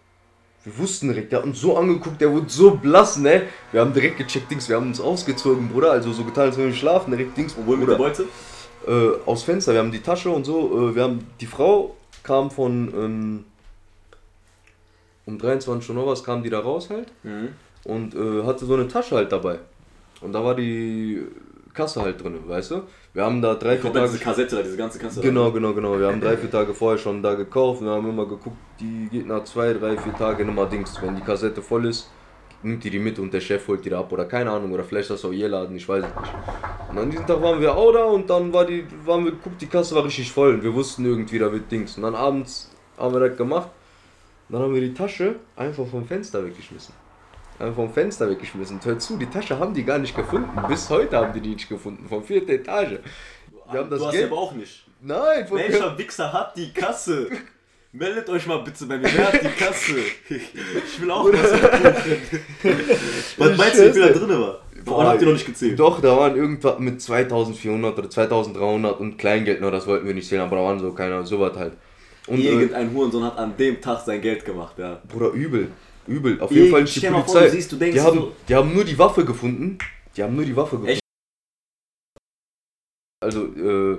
Wir wussten direkt, der hat uns so angeguckt, der wurde so blass, ne? Wir haben direkt gecheckt, Dings, wir haben uns ausgezogen, Bruder. Also so getan, als wenn wir schlafen, direkt Dings. Wohin mit der Beute? äh, aus Fenster, wir haben die Tasche und so. Äh, wir haben, die Frau kam von, ähm, um 23 Uhr noch was, kam die da raus halt Mhm. und äh, hatte so eine Tasche halt dabei. Und da war die Kasse halt drin, weißt du? Wir haben da drei, vier Tage. diese Kassette da, diese ganze Kasse. Genau, genau, genau. Wir haben drei, vier Tage vorher schon da gekauft. Wir haben immer geguckt, die geht nach zwei, drei, vier Tagen immer Dings. Wenn die Kassette voll ist, nimmt die die mit und der Chef holt die da ab oder keine Ahnung. Oder vielleicht das auch ihr Laden, ich weiß es nicht. Und an diesem Tag waren wir auch da und dann war die, waren wir geguckt, die Kasse war richtig voll. Und wir wussten irgendwie, da wird Dings. Und dann abends haben wir das gemacht. Dann haben wir die Tasche einfach vom Fenster weggeschmissen. Einfach vom Fenster weggeschmissen. Hör zu, die Tasche haben die gar nicht gefunden. Bis heute haben die die nicht gefunden. Vom vierten Etage. Wir haben das du hast Geld- aber auch nicht. Nein, von Welcher Wichser hat die Kasse? Meldet euch mal bitte bei mir. Wer hat die Kasse? Ich will auch was. Was meinst du, wie viel da drin war? Warum habt ihr noch nicht gezählt? Doch, da waren irgendwas mit 2400 oder 2300 und Kleingeld, nur das wollten wir nicht zählen, aber da waren so keiner, sowas halt. Und äh, Irgendein Hurensohn hat an dem Tag sein Geld gemacht, ja. Bruder, übel, übel. Auf jeden Fall nicht die mal vor, Polizei. du siehst, du denkst die, haben, so- die haben nur die Waffe gefunden. Die haben nur die Waffe gefunden. Echt? Also, äh,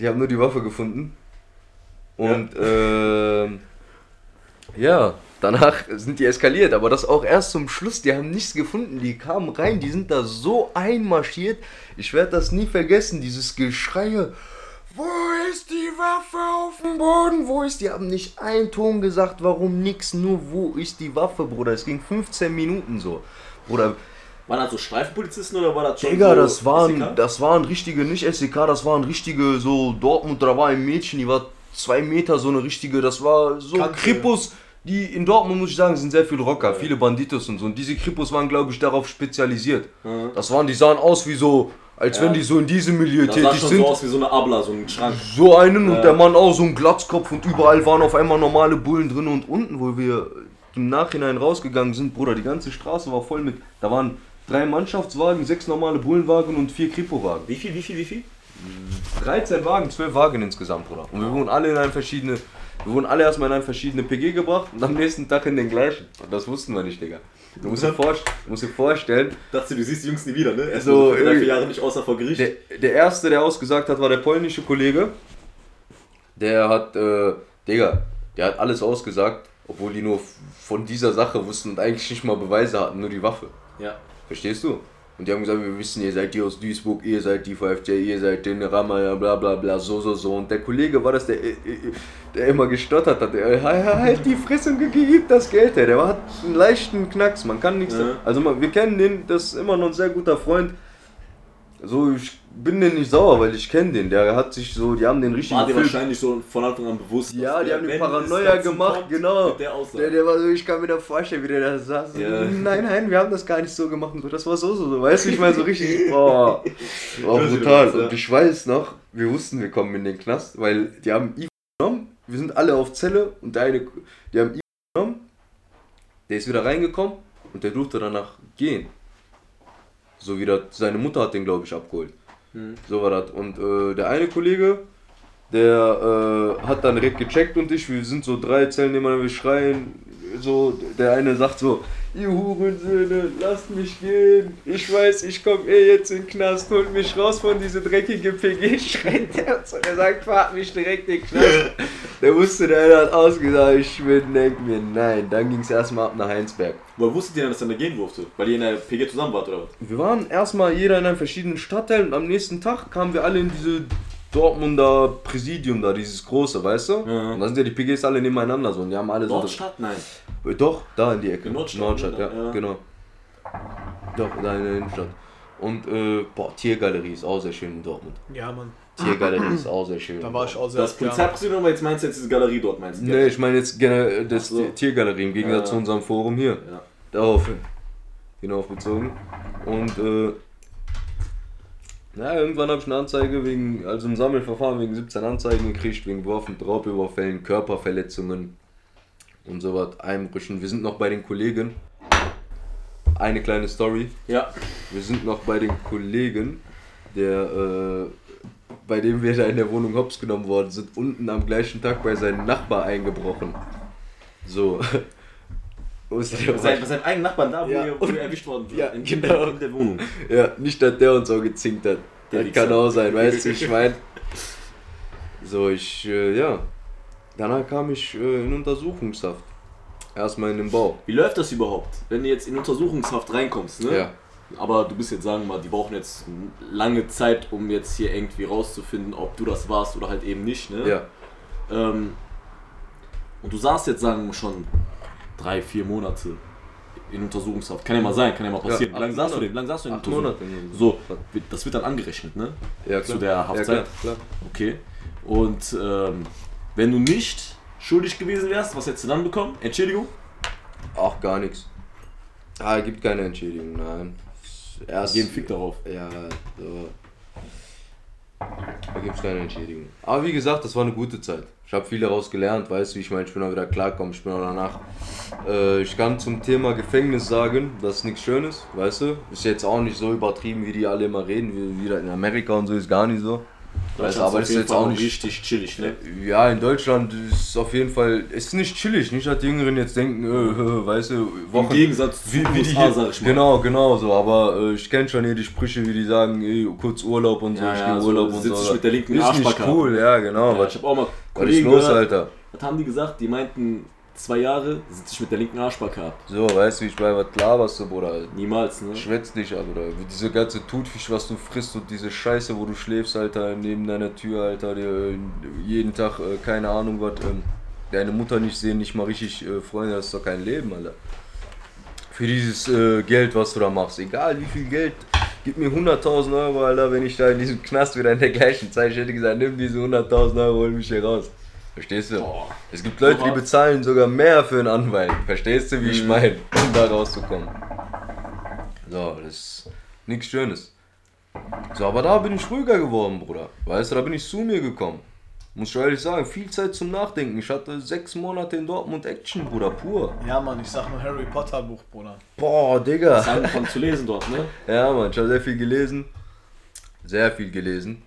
die haben nur die Waffe gefunden. Und, ähm, ja, danach sind die eskaliert, aber das auch erst zum Schluss. Die haben nichts gefunden. Die kamen rein, die sind da so einmarschiert. Ich werde das nie vergessen, dieses Geschreie. Wo ist die Waffe auf dem Boden? Wo ist die? Haben nicht einen Ton gesagt, warum nix, nur wo ist die Waffe, Bruder? Es ging 15 Minuten so. Bruder, Waren das so Streifenpolizisten oder war das schon Digga, so das waren, SEK? das waren richtige, nicht SEK, das waren richtige, so Dortmund, da war ein Mädchen, die war zwei Meter, so eine richtige, das war so Kannte. Krippus, die in Dortmund, muss ich sagen, sind sehr viele Rocker, viele Banditos und so. Und diese Krippus waren, glaube ich, darauf spezialisiert. Mhm. Das waren, die sahen aus wie so, als Ja. wenn die so in diesem Milieu Das sah tätig schon sind. so aus wie so eine Abla, so ein Schrank. So einen und der Mann auch so ein Glatzkopf und überall waren auf einmal normale Bullen drin und unten, wo wir im Nachhinein rausgegangen sind, Bruder, die ganze Straße war voll mit, da waren drei Mannschaftswagen, sechs normale Bullenwagen und vier Kripo-Wagen. Wie viel, wie viel, wie viel? 13 Wagen, 12 Wagen insgesamt, Bruder. Und wir wurden alle in ein verschiedene, wir wurden alle erstmal in ein verschiedene PG gebracht und am nächsten Tag in den gleichen. Das wussten wir nicht, Digga. Du musst dir, musst dir vorstellen, Dachte, du siehst die Jungs nie wieder, ne? Erst So, drei, vier Jahre nicht außer vor Gericht. Der, der erste, der ausgesagt hat, war der polnische Kollege. Der hat, äh, Digga, der hat alles ausgesagt, obwohl die nur von dieser Sache wussten und eigentlich nicht mal Beweise hatten, nur die Waffe. ja. Verstehst du? Und die haben gesagt, wir wissen, ihr seid die aus Duisburg, ihr seid die VfJ, ihr seid den Rammer, bla bla bla, so, so, so. Und der Kollege war das, der, äh, äh, der immer gestottert hat. Der, "Halt- halt die Fresse und gib das Geld her. Der hat einen leichten Knacks, man kann nichts. Ja. Also man, wir kennen den, das ist immer noch ein sehr guter Freund. So, ich bin den nicht sauer, weil ich kenne den. Der hat sich so, die haben den richtig. War dir gefilmt. wahrscheinlich so von Anfang an bewusst. Ja, die der, haben die Paranoia gemacht, kommt, genau. Der. Der, der war so, ich kann mir da vorstellen, wie der da saß. Ja. Nein, nein, wir haben das gar nicht so gemacht. Das war so, so, so. Weißt du, ich meine, so richtig, boah. War brutal. Und ich weiß noch, wir wussten, wir kommen in den Knast, weil die haben Ivo genommen. Wir sind alle auf Zelle und der eine, die haben Ivo genommen. Der ist wieder reingekommen und der durfte danach gehen. So wieder, seine Mutter hat den, glaube ich, abgeholt. Hm. So war das. Und äh, der eine Kollege, der äh, hat dann direkt gecheckt und ich, wir sind so drei Zellen nebeneinander, wir schreien. So, der eine sagt so, ihr Hurensöhne, lasst mich gehen. Ich weiß, ich komme eh jetzt in den Knast, holt mich raus von diese dreckige PG, schreit der und so. Der sagt, fahrt mich direkt in den Knast. Der wusste, der hat ausgesagt, ich bin, denk mir, nein. Dann ging es erstmal ab nach Heinsberg. Woher wusstet ihr denn, dass er da gehen durfte? Weil ihr in der PG zusammen wart, oder was? Wir waren erstmal jeder in einem verschiedenen Stadtteil und am nächsten Tag kamen wir alle in diese Dortmunder Präsidium da, dieses große, weißt du? Ja. Und da sind ja die PGs alle nebeneinander so und die haben alle so. Nordstadt? Nein. Äh, Doch, da in die Ecke. In Nordstadt, ja, ja. genau. Doch, da in der Innenstadt. Und, äh, boah, Tiergalerie ist auch sehr schön in Dortmund. Ja, Mann. Tiergalerie ist auch sehr schön. Da war ich auch sehr Das. Polizeipräsidium, aber jetzt meinst du jetzt diese Galerie dort, meinst du? Nee, ich meine jetzt generell das Ach so. Tiergalerie im Gegensatz Ja. zu unserem Forum hier. Ja. Darauf hinauf bezogen. Und äh, na, irgendwann habe ich eine Anzeige wegen, also ein Sammelverfahren wegen 17 Anzeigen gekriegt, wegen Waffen, Raubüberfällen, Körperverletzungen und so was, Einbrüchen. Wir sind noch bei den Kollegen. Eine kleine Story. Ja. Wir sind noch bei den Kollegen, der, äh, bei dem wir da in der Wohnung hops genommen worden sind, unten am gleichen Tag bei seinem Nachbar eingebrochen. So. Wo ist der Bei seinem, bei seinem eigenen Nachbarn da, wo, Ja, ihr, wo ihr erwischt worden ja, seid. in, genau. in der Wohnung. Ja, nicht, dass der uns auch gezinkt hat. Der das kann auch sein, weißt du, ich mein. So, ich, äh, ja. Danach kam ich äh, in Untersuchungshaft. Erstmal in den Bau. Wie läuft das überhaupt, wenn du jetzt in Untersuchungshaft reinkommst, ne? Ja. Aber du bist jetzt, sagen wir mal, die brauchen jetzt lange Zeit, um jetzt hier irgendwie rauszufinden, ob du das warst oder halt eben nicht, ne? Ja. Ähm, und du saßt jetzt, sagen wir schon, drei, vier Monate in Untersuchungshaft. Kann ja mal sein, kann ja mal passieren. Ja, Wie lange saßt du denn? Wie lange saßt du in Acht Untersuchung? Monate. So, das wird dann angerechnet, ne? Ja, zu der Haftzeit? Ja, klar, klar. Okay. Und ähm, wenn du nicht schuldig gewesen wärst, was hättest du dann bekommen? Entschädigung? Auch gar nichts. Ah, gibt keine Entschädigung, nein. Erst. Geben Fick darauf. Ja, so. Da gibt es keine Entschädigung. Aber wie gesagt, das war eine gute Zeit. Ich habe viel daraus gelernt, weißt du, wie ich meine, ich bin auch wieder klarkommen, ich bin auch danach. Äh, ich kann zum Thema Gefängnis sagen, das ist nichts Schönes, weißt du. Ist jetzt auch nicht so übertrieben, wie die alle immer reden, wie wieder in Amerika und so ist gar nicht so. Weißt du, aber ist jetzt auch nicht. richtig chillig, ne? Ja, in Deutschland ist es auf jeden Fall, ist nicht chillig, nicht, dass die Jüngeren jetzt denken, äh, weißt du, Wochen. Im Gegensatz zu Wie, wie die hier, sag ich mal. Genau, genau so. Aber äh, ich kenne schon hier die Sprüche, wie die sagen, ey, kurz Urlaub und so, Ja, ich ja, gehe so Urlaub und so. ich mit der linken ist nicht cool, ja, genau. Ja, was, ich habe auch mal was ist Kollegen los, Alter? was haben die gesagt? Die meinten, zwei Jahre sitze ich mit der linken Arschbacke ab. So, weißt du, wie ich bei was laberst du, Bruder? Niemals, ne? Schwätz dich ab, oder? Wie Diese ganze Thunfisch, was du frisst und diese Scheiße, wo du schläfst, Alter, neben deiner Tür, Alter, dir äh, jeden Tag, äh, keine Ahnung, was, ähm, deine Mutter nicht sehen, nicht mal richtig äh, Freunde, das ist doch kein Leben, Alter. Für dieses äh, Geld, was du da machst, egal wie viel Geld, gib mir 100.000 Euro, Alter, wenn ich da in diesem Knast wieder in der gleichen Zeit, ich hätte gesagt, nimm diese 100.000 Euro, hol mich hier raus. Verstehst du? Boah. Es gibt Leute, die bezahlen sogar mehr für einen Anwalt. Verstehst du, wie ich Mhm. meine? Um da rauszukommen. So, das ist nichts Schönes. So, aber da bin ich ruhiger geworden, Bruder. Weißt du, da bin ich zu mir gekommen. Muss ich ehrlich sagen, viel Zeit zum Nachdenken. Ich hatte sechs Monate in Dortmund Action, Bruder, pur. Ja, Mann, ich sag nur Harry Potter Buch, Bruder. Boah, Digga. Das angefangen zu lesen dort, ne? Ja, Mann, ich habe sehr viel gelesen. Sehr viel gelesen.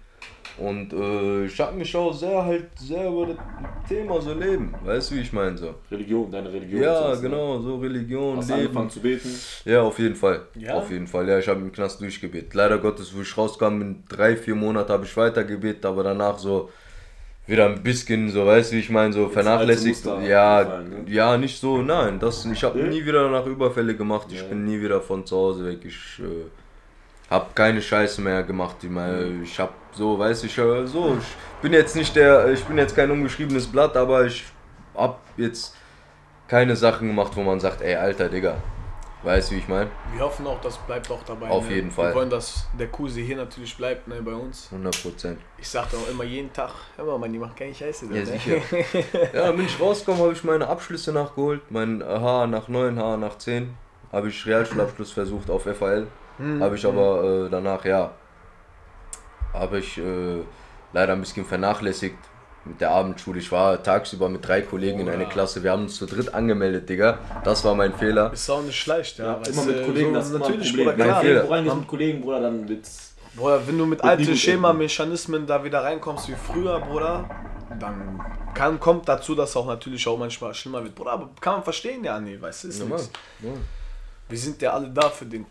Und äh, ich habe mich auch sehr halt sehr über das Thema so leben. Weißt du, wie ich meine so? Religion, deine Religion. Ja, sowas, ne? genau, so Religion, Hast Leben. angefangen zu beten. Ja, auf jeden Fall. Ja? Auf jeden Fall. Ja, ich habe im Knast durchgebetet. Leider Gottes, wo ich rauskam, in drei, vier Monaten habe ich weiter gebetet, aber danach so wieder ein bisschen, so weißt du, wie ich meine, so vernachlässigt. alte Muster Ja, gefallen, ne? ja, nicht so, nein. Das, ich habe nie wieder danach Überfälle gemacht. Ich Ja. bin nie wieder von zu Hause weg. Ich äh, habe keine Scheiße mehr gemacht. Ich, meine, ich habe so, weißt du, ich, äh, so, ich bin jetzt nicht der, ich bin jetzt kein ungeschriebenes Blatt, aber ich habe jetzt keine Sachen gemacht, wo man sagt, ey, alter Digga. Weißt du, wie ich meine? Wir hoffen auch, das bleibt auch dabei. Auf ne? jeden Fall. Wir wollen, dass der Kusi hier natürlich bleibt, ne, bei uns. 100 Prozent. Ich sag auch immer jeden Tag, hör mal, Mann, die machen keine Scheiße. Ja, ne? sicher. ja, dann bin ich rausgekommen, habe ich meine Abschlüsse nachgeholt. Mein H nach 9, H nach 10. Habe ich Realschulabschluss versucht auf FAL. Hm, Habe ich aber äh, danach, ja, habe ich äh, leider ein bisschen vernachlässigt mit der Abendschule. Ich war tagsüber mit drei Kollegen in einer ja. Klasse. Wir haben uns zu dritt angemeldet, Digga. Das war mein Fehler. Ist auch nicht leicht, ja. Ja, immer du, mit Kollegen, so, das ist immer ein natürlich, Problem. Bruder, klar. Fehler. Wenn du reingehst mit Kollegen, Bruder, dann wird's... Bruder, wenn du mit alten Schema-Mechanismen da wieder reinkommst wie früher, Bruder, dann kann, kommt dazu, dass auch natürlich auch manchmal schlimmer wird. Bruder, aber kann man verstehen, ja, nee, weißt du, ist. Ja. Wir sind ja alle da für den.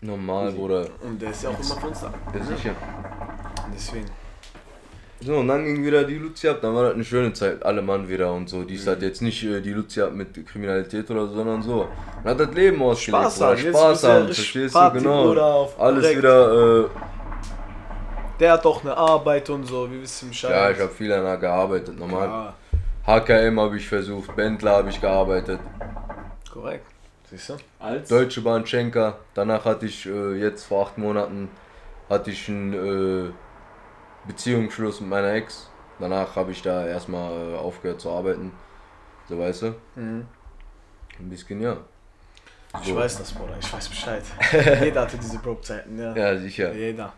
Normal, Bruder. Und der ist ja auch immer uns da. Ja, sicher. Deswegen. So, und dann ging wieder die Luzi ab. Dann war das eine schöne Zeit. Alle Mann wieder und so. Die ist halt jetzt nicht äh, die Luzi ab mit Kriminalität oder so, sondern so. Man hat das Leben ausgelebt. Spaß haben. Jetzt Spaß haben. Verstehst Party, du? Genau. Bruder, auf Alles korrekt. wieder. Äh, Der hat auch eine Arbeit und so, wir wissen Bescheid. ja, ich habe viel danach gearbeitet. Normal. Ja, HKM habe ich versucht. Bentler habe ich gearbeitet. korrekt. Siehst du? Als? Deutsche Bahn Schenker. Danach hatte ich äh, jetzt vor acht Monaten hatte ich einen äh, Beziehungsschluss mit meiner Ex. Danach habe ich da erstmal äh, aufgehört zu arbeiten. So weißt du? Mhm. Ein bisschen ja. Ich So. weiß das, Bruder, ich weiß Bescheid. Jeder hatte diese Broke-Zeiten, ja. Ja, sicher. Jeder.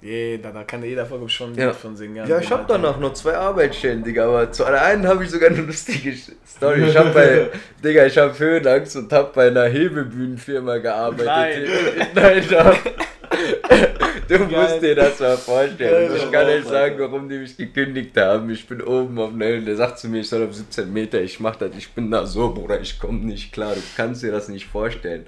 Jeder, da kann jeder Folge schon ein Ja. Lied von singen. Ja, ich habe danach noch zwei Arbeitsstellen, Digga, aber zu der einen habe ich sogar eine lustige Story. Ich habe bei, Digga, ich habe Höhenangst und habe bei einer Hebebühnenfirma gearbeitet. Nein. Nein, doch. Du Geil. musst dir das mal vorstellen. Geil, Ich kann euch sagen, warum die mich gekündigt haben. Ich bin oben auf Nellen, der sagt zu mir, ich soll auf 17 Meter, ich mach das, ich bin da so, Bruder, ich komme nicht klar, du kannst dir das nicht vorstellen.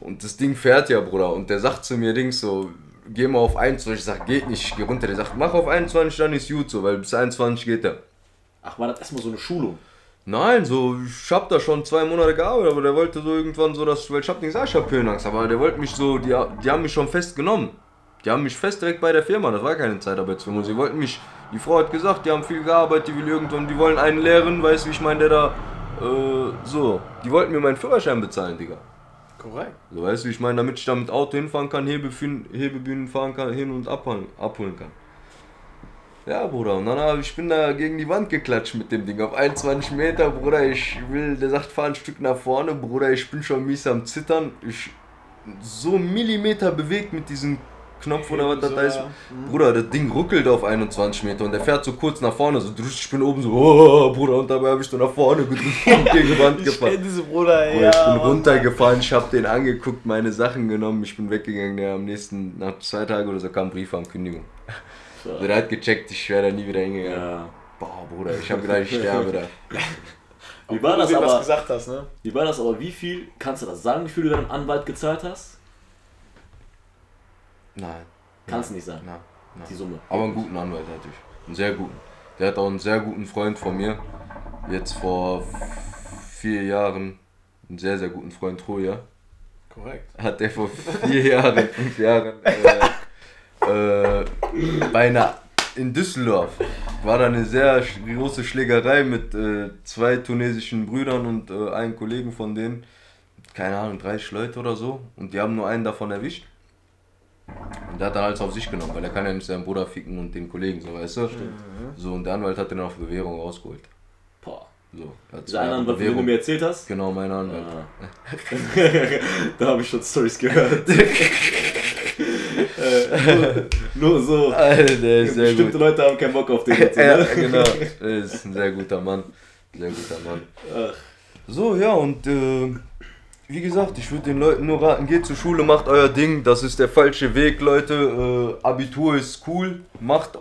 Und das Ding fährt ja, Bruder, und der sagt zu mir, Dings so, geh mal auf 21, ich sag, geht nicht, ich geh runter. Der sagt, mach auf 21, dann ist gut so, weil bis 21 geht er. Ach, war das erstmal so eine Schulung? Nein, so, ich hab da schon zwei Monate gearbeitet, aber der wollte so irgendwann so, dass, weil ich hab nicht gesagt, ich hab Höhenangst, aber der wollte mich so, die, die haben mich schon festgenommen. Die haben mich fest direkt bei der Firma, das war keine Zeitarbeitsfirma. Sie wollten mich, die Frau hat gesagt, die haben viel gearbeitet, die will irgendwann, die wollen einen lehren, weißt du, wie ich meine, der da, äh, so. Die wollten mir meinen Führerschein bezahlen, Digga. Korrekt. So, weißt du, ich meine, damit ich da mit Auto hinfahren kann, Hebebühnen, fahren kann, hin und abholen, abholen kann. Ja, Bruder, und dann hab ich bin da gegen die Wand geklatscht mit dem Ding. Auf 21 Meter, Bruder, ich will, der sagt, fahr ein Stück nach vorne, Bruder, ich bin schon mies am Zittern. Ich so Millimeter bewegt mit diesem Knopf oder was das So, da ist. ja. Bruder, das Ding ruckelt auf 21 Meter und der fährt so kurz nach vorne, so drüsch, ich bin oben so, oh, Bruder, und dabei habe ich so nach vorne gedrückt und gegen die Wand Ich gefahren. diese Bruder, Bruder, ja. ich bin Mann. runtergefahren, ich habe den angeguckt, meine Sachen genommen, ich bin weggegangen. Der am nächsten, nach zwei Tagen oder so, kam ein Brief an Kündigung. Also der hat gecheckt, ich wäre da nie wieder hingegangen. Ja. Boah, Bruder, ich habe gedacht, ich sterbe da. Wie war Obwohl das du dir was aber? gesagt hast, ne? Wie war das aber? Wie viel, kannst du das sagen, wie viel du deinem Anwalt gezahlt hast? Nein. Kannst du nicht sagen. Nein, nein. Die Summe. Aber einen guten Anwalt hatte ich. Einen sehr guten. Der hat auch einen sehr guten Freund von mir. Jetzt vor vier Jahren. Einen sehr, sehr guten Freund Troja. Korrekt. hat er vor vier Jahren, fünf Jahren äh, äh, bei einer in Düsseldorf war da eine sehr große Schlägerei mit äh, zwei tunesischen Brüdern und äh, einem Kollegen von denen. Keine Ahnung, 30 Leute oder so. Und die haben nur einen davon erwischt. Und der hat dann alles auf sich genommen, weil er kann ja nicht seinen Bruder ficken und den Kollegen, so weißt du. So, und der Anwalt hat den auf Bewährung rausgeholt. Boah. So, hat eine Jahre Anwalt, von dem du mir erzählt hast? Genau, mein Anwalt. Ah. da habe ich schon Stories gehört. äh, nur, nur so. Alter, der ist sehr Bestimmte gut. Leute haben keinen Bock auf den. jetzt, ja, ne? genau. Er ist ein sehr guter Mann. Sehr guter Mann. Ach, So, ja, und äh, wie gesagt, ich würde den Leuten nur raten, geht zur Schule, macht euer Ding. Das ist der falsche Weg, Leute. Äh, Abitur ist cool. Macht äh,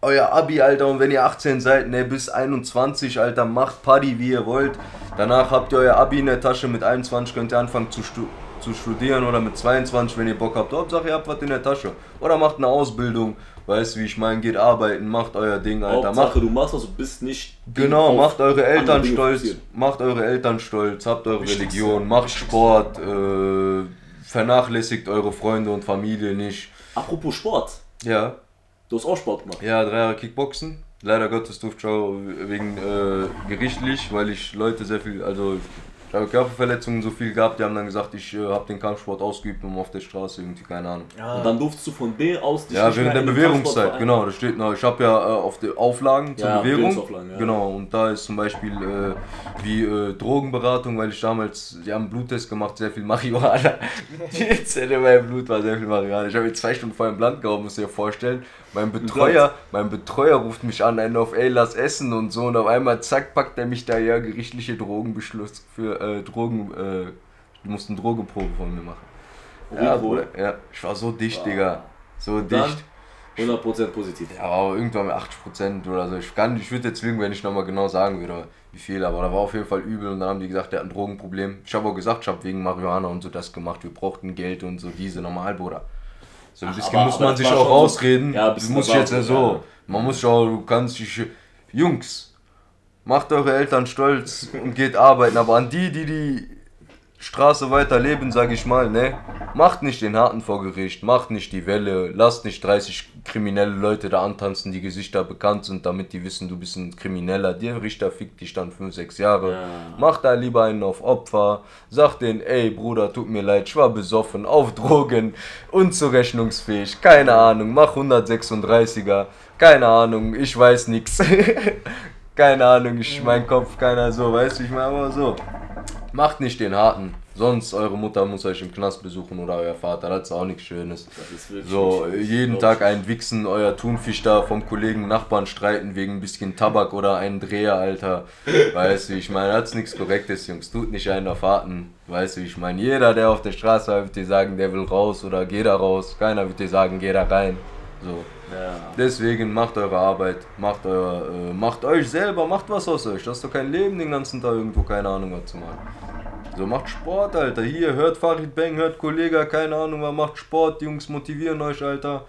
euer Abi, Alter. Und wenn ihr 18 seid, ne, bis 21, Alter, macht Party, wie ihr wollt. Danach habt ihr euer Abi in der Tasche. Mit 21 könnt ihr anfangen zu, stu zu studieren oder mit 22, wenn ihr Bock habt. Hauptsache, ihr habt was in der Tasche. Oder macht eine Ausbildung. Weißt du, wie ich meine? Geht arbeiten, macht euer Ding, Alter. Macht Hauptsache, du machst was, du bist nicht. Genau, macht eure Eltern stolz, macht eure Eltern stolz, habt eure Wichtigste. Religion, macht Sport, äh, vernachlässigt eure Freunde und Familie nicht. Apropos Sport. Ja, Du hast auch Sport gemacht. ja, drei Jahre Kickboxen. Leider Gottes durfte ich auch wegen äh, gerichtlich, weil ich Leute sehr viel, also Ich habe Körperverletzungen so viel gehabt, die haben dann gesagt, ich äh, habe den Kampfsport ausgeübt, um auf der Straße irgendwie, keine Ahnung. Und dann durftest du von B aus dich Ja, nicht während mehr der Bewährungszeit, genau, das steht noch. Ich habe ja äh, auf die Auflagen zur Ja, Bewährung, ja. genau, und da ist zum Beispiel äh, wie äh, Drogenberatung, weil ich damals, die haben einen Bluttest gemacht, sehr viel Marihuana. Die Zelle in meinem Blut war sehr viel Marihuana. Ich habe mir zwei Stunden vorher im Land gehauen, musst du dir vorstellen. Mein Betreuer, mein Betreuer ruft mich an, einen auf, ey, lass essen und so, und auf einmal, zack, packt er mich da, ja, gerichtliche Drogenbeschluss für äh, Drogen, äh, die mussten Drogeprobe von mir machen. Ja. Bruder, ja, ich war so dicht, Digga. So Dann dicht. 100% positiv. Ja, aber irgendwann mit 80% oder so. Ich, kann- ich würde jetzt lügen, wenn ich nochmal genau sagen würde, wie viel, aber da war auf jeden Fall übel und dann haben die gesagt, der hat ein Drogenproblem. Ich habe auch gesagt, ich habe wegen Marihuana und so das gemacht, wir brauchten Geld und so, diese normal, Bruder. So ein Ach, bisschen aber- muss aber man sich auch schon so- rausreden. Ja, bisschen musst jetzt so. ja. Man muss auch, du kannst dich. Jungs, macht eure Eltern stolz und geht arbeiten, aber an die, die die Straße weiterleben, sage ich mal, ne? Macht nicht den Harten vor Gericht, macht nicht die Welle, lasst nicht 30 kriminelle Leute da antanzen, die Gesichter bekannt sind, damit die wissen, du bist ein Krimineller. Der Richter fickt dich dann 5, 6 Jahre. Ja. Mach da lieber einen auf Opfer, sag denen, ey Bruder, tut mir leid, ich war besoffen, auf Drogen, unzurechnungsfähig, keine Ahnung, mach 136er, keine Ahnung, ich weiß nix. keine Ahnung, ich mein Kopf, keiner so, weißt du, ich meine aber so. Macht nicht den Harten, sonst eure Mutter muss euch im Knast besuchen oder euer Vater, das ist auch nichts Schönes. Das ist wirklich So, nicht- jeden Tag ein Wichsen, euer Thunfisch da vom Kollegen Nachbarn streiten wegen ein bisschen Tabak oder einen Dreher, Alter. Weißt du, ich meine, das ist nichts Korrektes, Jungs. Tut nicht einen auf Harten. Weißt du, ich meine, jeder, der auf der Straße war, wird dir sagen, der will raus oder geh da raus. Keiner wird dir sagen, geh da rein. So. Ja. Deswegen macht eure Arbeit, macht euer, äh, macht euch selber, macht was aus euch. Das ist doch kein Leben, den ganzen Tag irgendwo, keine Ahnung was zu machen. So, macht Sport, Alter. Hier, hört Farid Bang, hört Kollege, keine Ahnung, was macht Sport, Jungs, motivieren euch, Alter.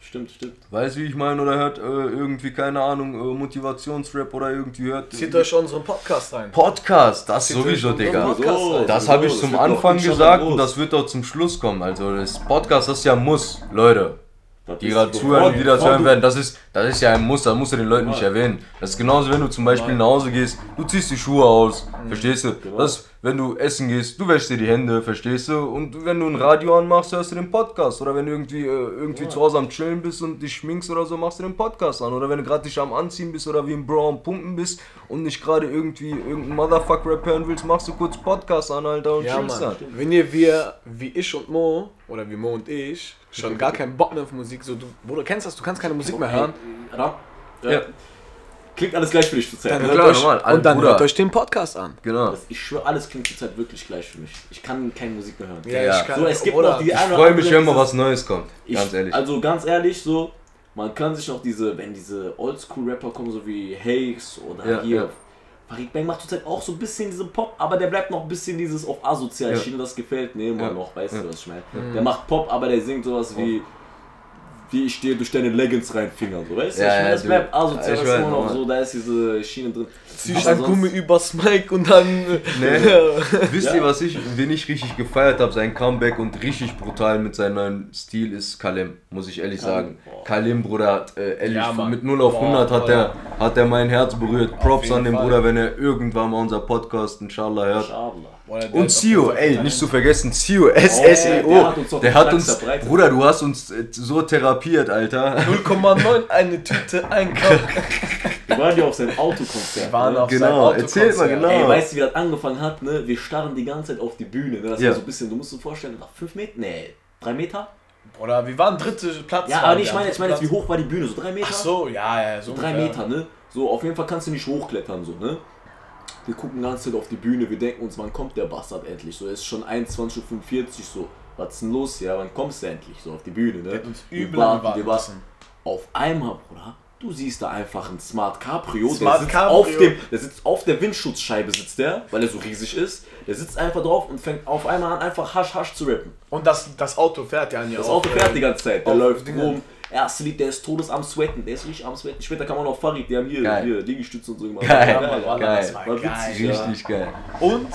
Stimmt, stimmt. Weißt du, wie ich meine? Oder hört äh, irgendwie, keine Ahnung, äh, Motivationsrap oder irgendwie hört. Zieht euch unseren Podcast rein. Podcast, das Zieht sowieso, Digga. Podcast So. Das habe ich zum Anfang gesagt und das wird auch zum Schluss kommen. Also das Podcast, das ist ja ein Muss, Leute. Das Die gerade zuhören, die das hören werden, das ist, das ist ja ein Muss, das musst du den Leuten nicht erwähnen. Das ist genauso, wenn du zum Beispiel nach Hause gehst, du ziehst die Schuhe aus, verstehst du? Genau. Das, wenn du essen gehst, du wäschst dir die Hände, verstehst du? Und wenn du ein Radio anmachst, hörst du den Podcast. Oder wenn du irgendwie, äh, irgendwie zu Hause am Chillen bist und dich schminkst oder so, machst du den Podcast an. Oder wenn du gerade dich am Anziehen bist oder wie ein Bro am Pumpen bist und nicht gerade irgendwie irgendeinen Motherfuck-Rap hören willst, machst du kurz Podcast an, Alter, und Ja, chillst dann. Wenn ihr wir, wie ich und Mo, oder wie Mo und ich, schon gar keinen Bock mehr auf Musik, so du, Bruder, kennst das, du kannst keine Musik mehr hören, Ja. ja. Klingt alles gleich für dich zurzeit. dann hört klar, euch, normal. Und dann Bruder. hört euch den Podcast an. Genau. Das, ich schwöre, alles klingt zurzeit wirklich gleich für mich. Ich kann keine Musik mehr hören. Ja. ich kann, So, es gibt Bruder, noch die Ich eine oder freue mich, wenn mal was Neues kommt. Ich, Ganz ehrlich. Also ganz ehrlich, so, man kann sich noch diese, wenn diese Oldschool-Rapper kommen, so wie Hakes oder Ja, hier. ja. Farid Bang macht zurzeit auch so ein bisschen diese Pop, aber der bleibt noch ein bisschen dieses auf asozial Ja. Schiene, das gefällt mir immer Ja. noch, weißt Ja. du, was ich meine? Der macht Pop, aber der singt sowas wie, wie ich dir durch deine Leggings reinfingern, so, weißt du? Ja, ich meine, ja, das du- bleibt asozial, ich das ist weiß, immer noch so, da ist diese Schiene drin. zieh ein sonst- Gummi übers Mic und dann... Nee. Ja. Wisst Ja. ihr, was ich, wen ich richtig gefeiert habe, sein Comeback und richtig brutal mit seinem neuen Stil ist Kalim, muss ich ehrlich sagen. boah. Kalim, Bruder, hat äh, ehrlich, Ja, mit 0 auf Boah, 100 hat Bruder. er, hat er mein Herz berührt. Props an den Fall. Bruder, wenn er irgendwann mal unser Podcast inshallah hört. Inshallah. Und Sio, Fall ey, nicht zu vergessen, Sio, der S-S-E-O. hat uns doch Der hat uns. Bruder, du hast uns äh, so therapiert, Alter. 0,9, eine Tüte, ein Kopf. Wir waren ja auf seinem Autokonzert. Wir waren ne? auf Genau, seinem Autokonzert. erzähl mal genau. Ey, weißt du, wie das angefangen hat, ne? Wir starren die ganze Zeit auf die Bühne, ne? Das Ja. war so ein bisschen, du musst dir vorstellen, nach 5 Meter? Nee, 3 Meter? Bruder, wir waren dritte Platz. Ja, aber ich meine, ich meine jetzt, wie hoch war die Bühne? So 3 Meter? Ach so, ja, ja, so 3 ungefähr. Meter, ne? So, auf jeden Fall kannst du nicht hochklettern, so, ne? Wir gucken die ganze Zeit auf die Bühne, wir denken uns, wann kommt der Bastard endlich? So, es ist schon 21.45 Uhr, so, was ist denn los hier? Wann kommst du endlich so auf die Bühne, ne? Der uns Wir übel warten, warten wir warten. Auf einmal, Bruder, du siehst da einfach einen Smart Cabrio, Smart der, sitzt Cabrio. Auf dem, der sitzt auf der Windschutzscheibe, sitzt der, weil er so riesig ist. Der sitzt einfach drauf und fängt auf einmal an, einfach hasch hasch zu rappen. Und das, das Auto fährt ja an Das Auto fährt die ganze Zeit, der läuft Dinge. rum. Erste Lied, der ist todes am Sweaten, der ist richtig am Sweaten. Später kann man noch Farid, die haben hier, Geil. hier Liegestütze und so gemacht. Geil, Ja, Mann, ja, das geil. war geil. witzig, ja. Richtig geil. Und